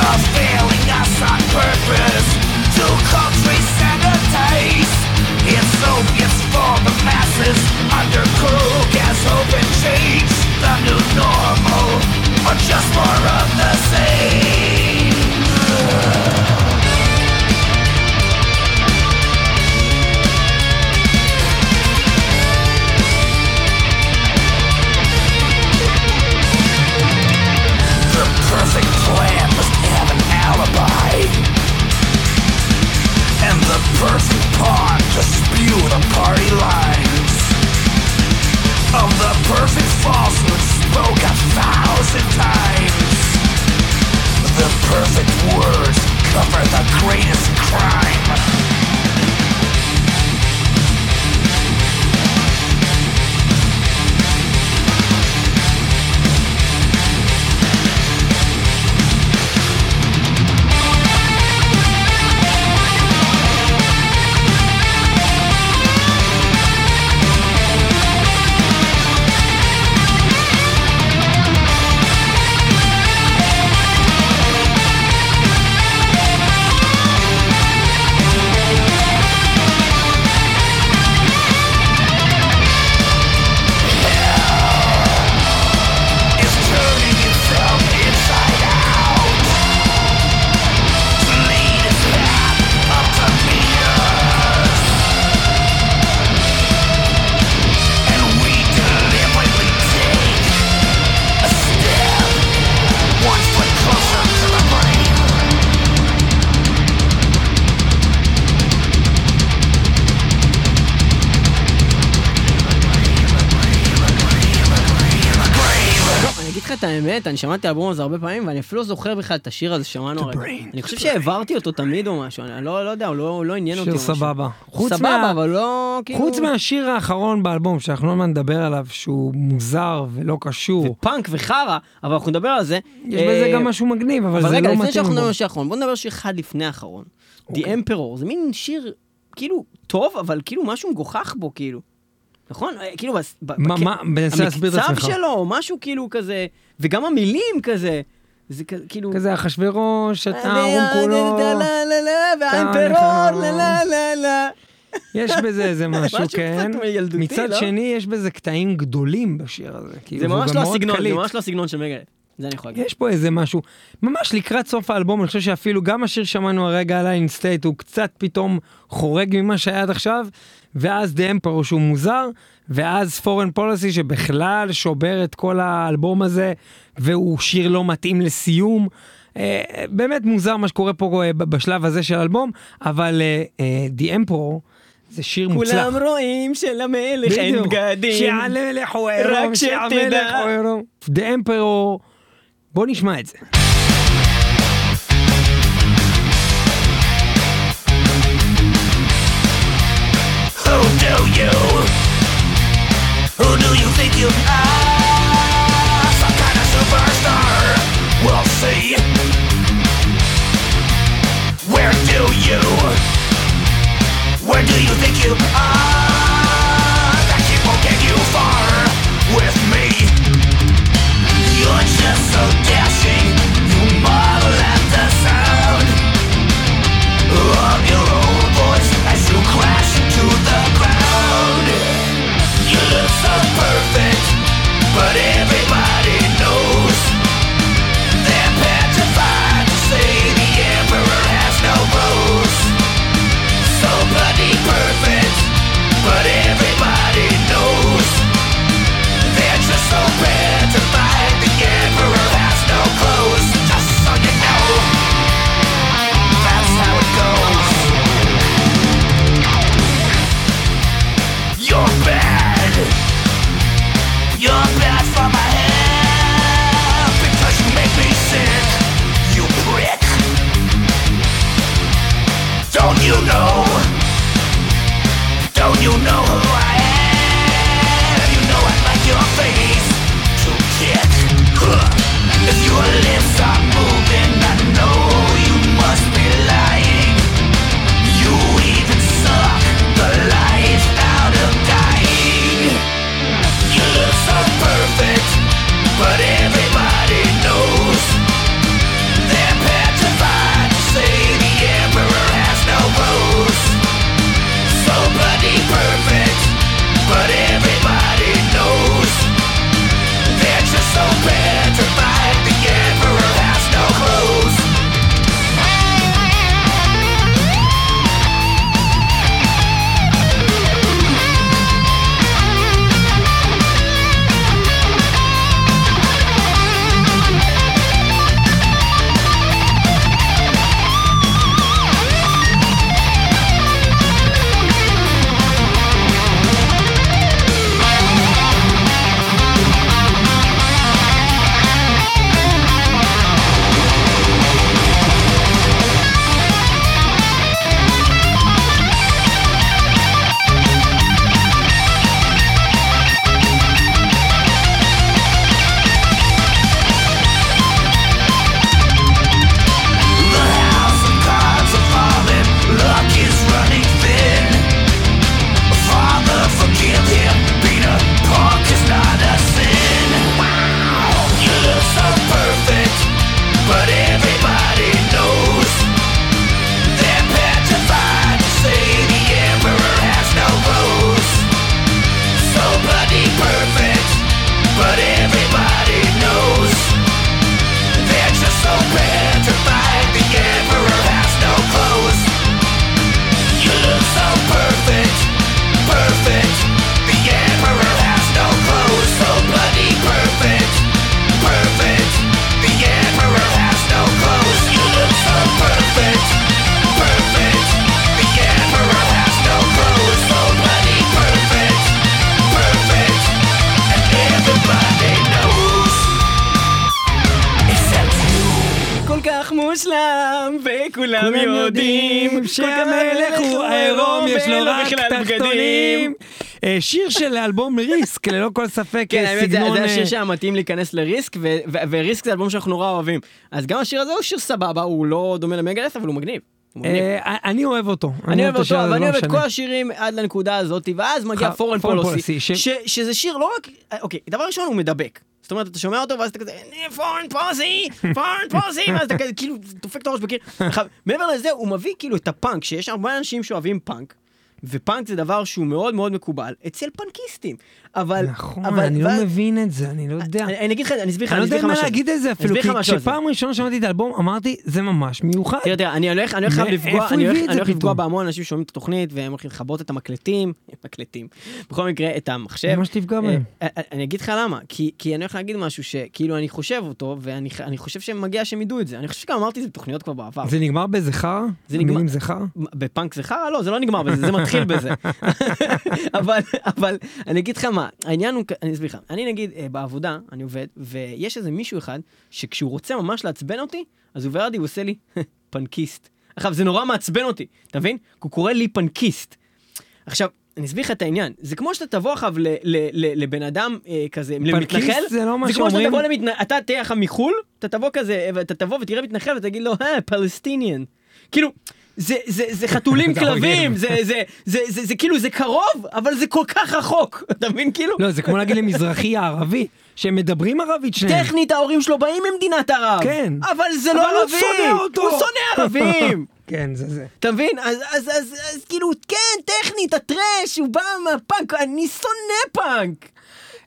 Of failing us on purpose שמעתי אלבום הזה הרבה פעמים, ואני אפילו לא זוכר בכלל את השיר הזה ששמענו הרגע. אני חושב שהעברתי אותו תמיד או משהו, אני לא לא יודע, הוא לא לא עניין אותי. שיר. סבבה. סבבה, אבל לא כאילו... חוץ מהשיר האחרון באלבום, שאנחנו לא נדבר עליו, שהוא מוזר ולא קשור. ופאנק וחרא, אבל אנחנו נדבר על זה. יש בזה אה, גם משהו מגניב, אבל אבל זה רגע, לא לפני מתאים שאנחנו נדבר. על שיר האחרון, בוא נדבר על שיר אחד לפני האחרון. The אוקיי. Emperor, זה מין שיר, כאילו, טוב, אבל כאילו משהו מגוחך בו, כאילו. נכון? אה, כאילו. המקצב שלו, משהו כאילו כזה, וגם המילים כזה. זה כאילו... כזה אחשוורוש, אתה ערום כולו, והאימפרור, לה לה לה. יש בזה איזה משהו, כן. מצד לא? שני, יש בזה קטעים גדולים בשיר הזה. כאילו, זה והוא ממש לא הסגנון, זה. ממש לא הסגנון של מגה. זה אני יכול להגיד. יש פה איזה משהו, ממש לקראת סוף האלבום, אני חושב שאפילו גם השיר שמענו הרגע על איין סטייט הוא קצת פתאום חורג ממה שהיה עד עכשיו, ואז The Emperor שהוא מוזר, ואז Foreign Policy שבכלל שובר את כל האלבום הזה, והוא שיר לא מתאים לסיום. אה, באמת מוזר מה שקורה פה אה, בשלב הזה של האלבום, אבל אה, אה, The Emperor זה שיר מוצלח. כולם רואים שלמלך אין. בגדים. שהמלך הוא עירום, רק שהמלך שתדע. הוא עירום. The Emperor, בוא נשמע את זה. Who do you? Who do you think you are? Some kind of superstar? We'll see. Where do you? Where do you think you are? העולם וכולם יודעים שהמלך הוא עירום, יש לו רק תחתונים. אה, שיר של אלבום ריסק, ללא כל ספק, כן, אה, האמת, זה- סגנון... זה השיר אה, שהיה מתאים להיכנס לריסק, וריסק זה אלבום שאנחנו נורא אוהבים. אז גם השיר הזה הוא שיר סבבה, הוא לא דומה למגלס, אבל הוא מגניב. אה, אני אוהב אותו. אני אוהב אותו, אבל אני לא אוהב את משנה. כל השירים עד לנקודה הזאת, ואז מגיע פורן פולוסי, שזה שיר לא רק, אוקיי, דבר ראשון הוא מדבק. זאת אומרת, אתה שומע אותו ואז אתה כזה, פורן פולוסי, פורן פולוסי, ואז אתה כזה, כאילו, דופק את הראש בקיר. מעבר לזה, הוא מביא כאילו את הפאנק, שיש הרבה אנשים שאוהבים פאנק. ופאנק זה דבר שהוא מאוד מאוד מקובל אצל פאנקיסטים. אבל... נכון, אבל- אני לא ואז- מבין את זה, אני לא יודע. אני אני אגיד לך, אני אסביר לך, אני לא אני יודע אסביר לך מה. להגיד על זה אפילו, כי. כשפעם ראשונה שמעתי את האלבום, אמרתי, זה ממש מיוחד. תראה, תראה, אני הולך, אני הולך לפגוע, אני הולך, את לפגוע? בהמון אנשים ששומעים את התוכנית והם הולכים לכבות את המקלטים, מקלטים, בכל מקרה את המחשב. למה שתפגע בהם? אה, אה, אני אגיד לך למה, כי, כי אני הולך להגיד משהו שכאילו אני חושב אותו, ואני חושב שמגיע שהם ידעו את זה. אני חושב שגם אמרתי את זה בתוכניות כבר בעבר. זה נגמר חרא? זה נגמר- מילים זה חרא? בפאנק זה חרא? לא, זה לא נגמר בזה, זה מתחיל בזה. אבל, אבל אני אגיד לך מה, העניין הוא, אני אסביר לך, אני נגיד אה, בעבודה, אני עובד, ויש איזה מישהו אחד, שכשהוא רוצה ממש לעצבן אותי, אז הוא ורדי, הוא עושה לי פנקיסט. עכשיו, זה נורא מעצבן אותי, אתה מבין? הוא קורא לי פנקיסט. עכשיו, אני אסביר לך את העניין, זה כמו שאתה תבוא עכשיו לבן אדם אה, כזה, למתנחל, זה לא מה זה כמו שאתה. תבוא למתנחל, אתה תהיה לך מחו"ל, אתה תבוא כזה, ואתה תבוא ותראה מתנחל ותגיד לו, אה, פלסטיניאן. כאילו, זה, זה, זה חתולים זה כלבים, אויב. זה, זה, זה, זה, זה כאילו, זה קרוב, אבל זה כל כך רחוק, אתה מבין כאילו? לא, זה כמו להגיד למזרחי הערבי, שהם מדברים ערבית שניהם. טכנית ההורים שלו באים ממדינת ערב, כן. אבל זה לא אבל הוא שונא אותו. הוא שונא ערבים, כן, זה זה. אתה מבין? אז, אז, אז, אז כאילו, כן, טכנית, הטרש, הוא בא מהפאנק, אני שונא פאנק.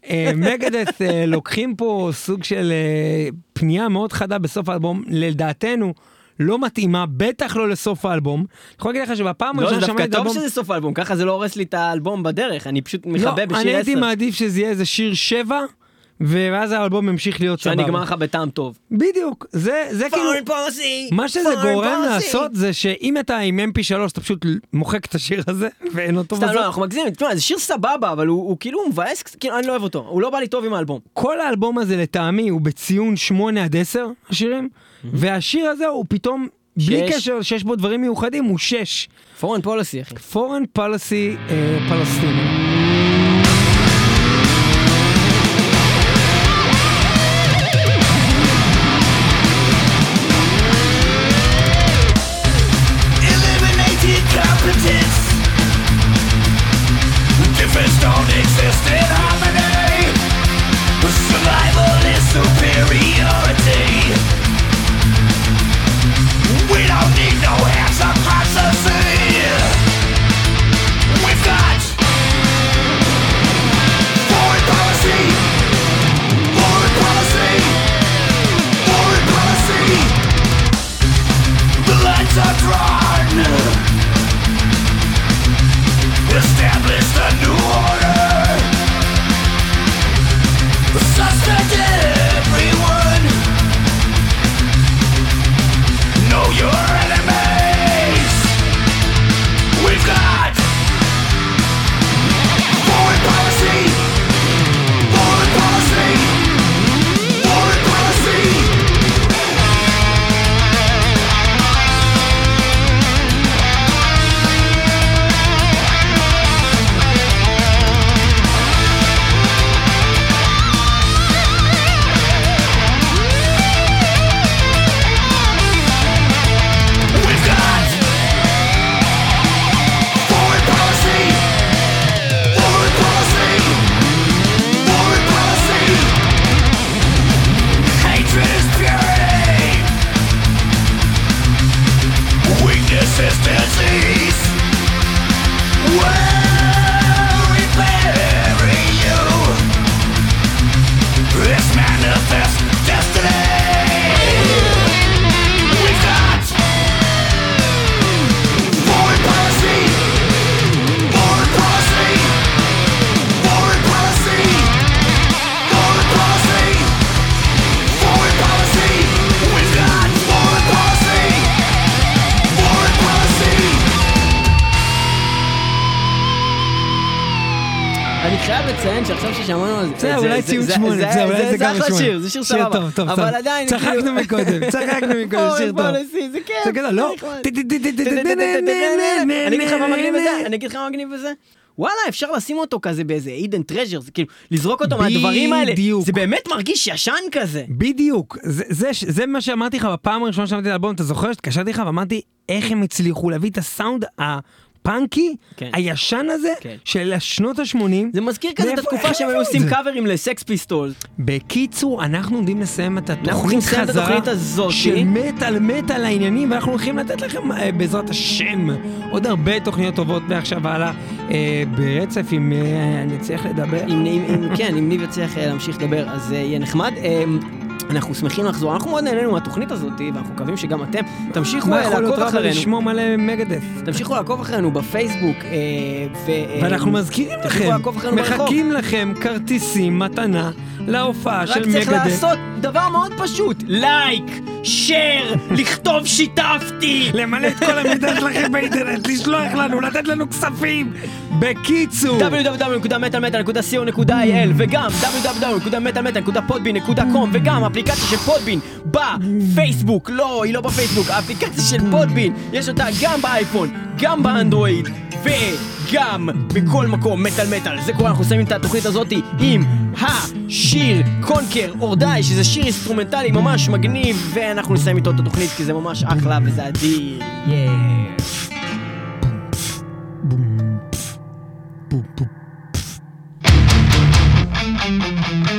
אה, מגדס אה, לוקחים פה סוג של אה, פנייה מאוד חדה בסוף האלבום, לדעתנו. לא מתאימה, בטח לא לסוף האלבום. אני יכול להגיד לך שבפעם לא, זה הראשונה דווקא שמעתי את טוב האלבום... שזה סוף האלבום, ככה זה לא הורס לי את האלבום בדרך, אני פשוט מכבה לא, אני בשיר הייתי 10. מעדיף שזה יהיה איזה שיר שבע, ואז האלבום ימשיך להיות סבבה. שנגמר לך בטעם טוב. בדיוק, זה, זה כאילו... פוסי! מה שזה גורם לעשות זה שאם אתה עם mp3 אתה פשוט מוחק את השיר הזה ואין אותו סתם בסוף. לא, אנחנו מגזימים, תשמע, זה שיר סבבה, אבל הוא הוא כאילו מבאס, כאילו אני לא אוהב אותו, הוא לא בא לי טוב עם האלבום. כל האלבום הזה לטעמי הוא בציון 8 עד 10 השירים, והשיר הזה הוא פתאום, בלי שש. קשר שיש בו דברים מיוחדים, הוא 6. פורן פולסי, אחי. foreign policy אה, פלסטיני. זה... אולי ציון שמונה, זה- אחלה. שיר, זה שיר סבבה. אבל. עדיין, צחקנו מקודם, צחקנו מקודם, שיר טוב. זה כיף. זה כזה, לא. אני אגיד לך מה מגניב בזה, אני אגיד לך מה מגניב בזה. וואלה, אפשר לשים אותו כזה באיזה הידן טרז'ר, זה כאילו, לזרוק אותו מהדברים האלה, בדיוק. זה באמת מרגיש ישן כזה. בדיוק, זה, זה, זה מה שאמרתי לך בפעם הראשונה שמעתי את האלבום, אתה זוכר שהתקשרתי לך ואמרתי איך הם הצליחו להביא את הסאונד הפאנקי, כן. הישן הזה, כן. של השנות ה-80. זה מזכיר כזה את התקופה שהם היו עושים? קאברים לסקס פיסטול. בקיצור, אנחנו עומדים לסיים את התוכנית חזרה הזאת. של מטאל מטאל העניינים, ואנחנו הולכים לתת לכם אה, בעזרת השם עוד הרבה תוכניות טובות מעכשיו והלאה אה, ברצף, אם אה, אני אצליח לדבר. אם, אם, אם, כן, אם ניב יצליח להמשיך לדבר, אז יהיה נחמד. אנחנו שמחים לחזור, אנחנו מאוד נהנינו מהתוכנית הזאת, ואנחנו מקווים שגם אתם תמשיכו אה, לעקוב אחרינו. בלשמוע מלא מגדף? תמשיכו לעקוב אחרינו בפייסבוק, אה, ו... אה, ואנחנו מזכירים לכם. מחכים לכם כרטיסים מתנה להופעה רק של צריך מגדף. לעשות דבר מאוד פשוט, לייק, שייר, לכתוב שיתפתי. למלא את כל המידע שלכם באינטרנט, לשלוח לנו, לתת לנו כספים. בקיצור, www.metalmetal.co.il וגם www.metalmetal.podbean.com וגם אפליקציה של פודבין בפייסבוק, לא, היא לא בפייסבוק, האפליקציה של פודבין, יש אותה גם באייפון, גם באנדרואיד וגם בכל מקום, מטאל מטאל. זה קורה, אנחנו שמים את התוכנית הזאת עם השיר Conquer or Die, שזה שיר אינסטרומנטלי ממש מגניב, ואנחנו נסיים איתו את התוכנית כי זה ממש אחלה וזה אדיר. Yeah. parentibus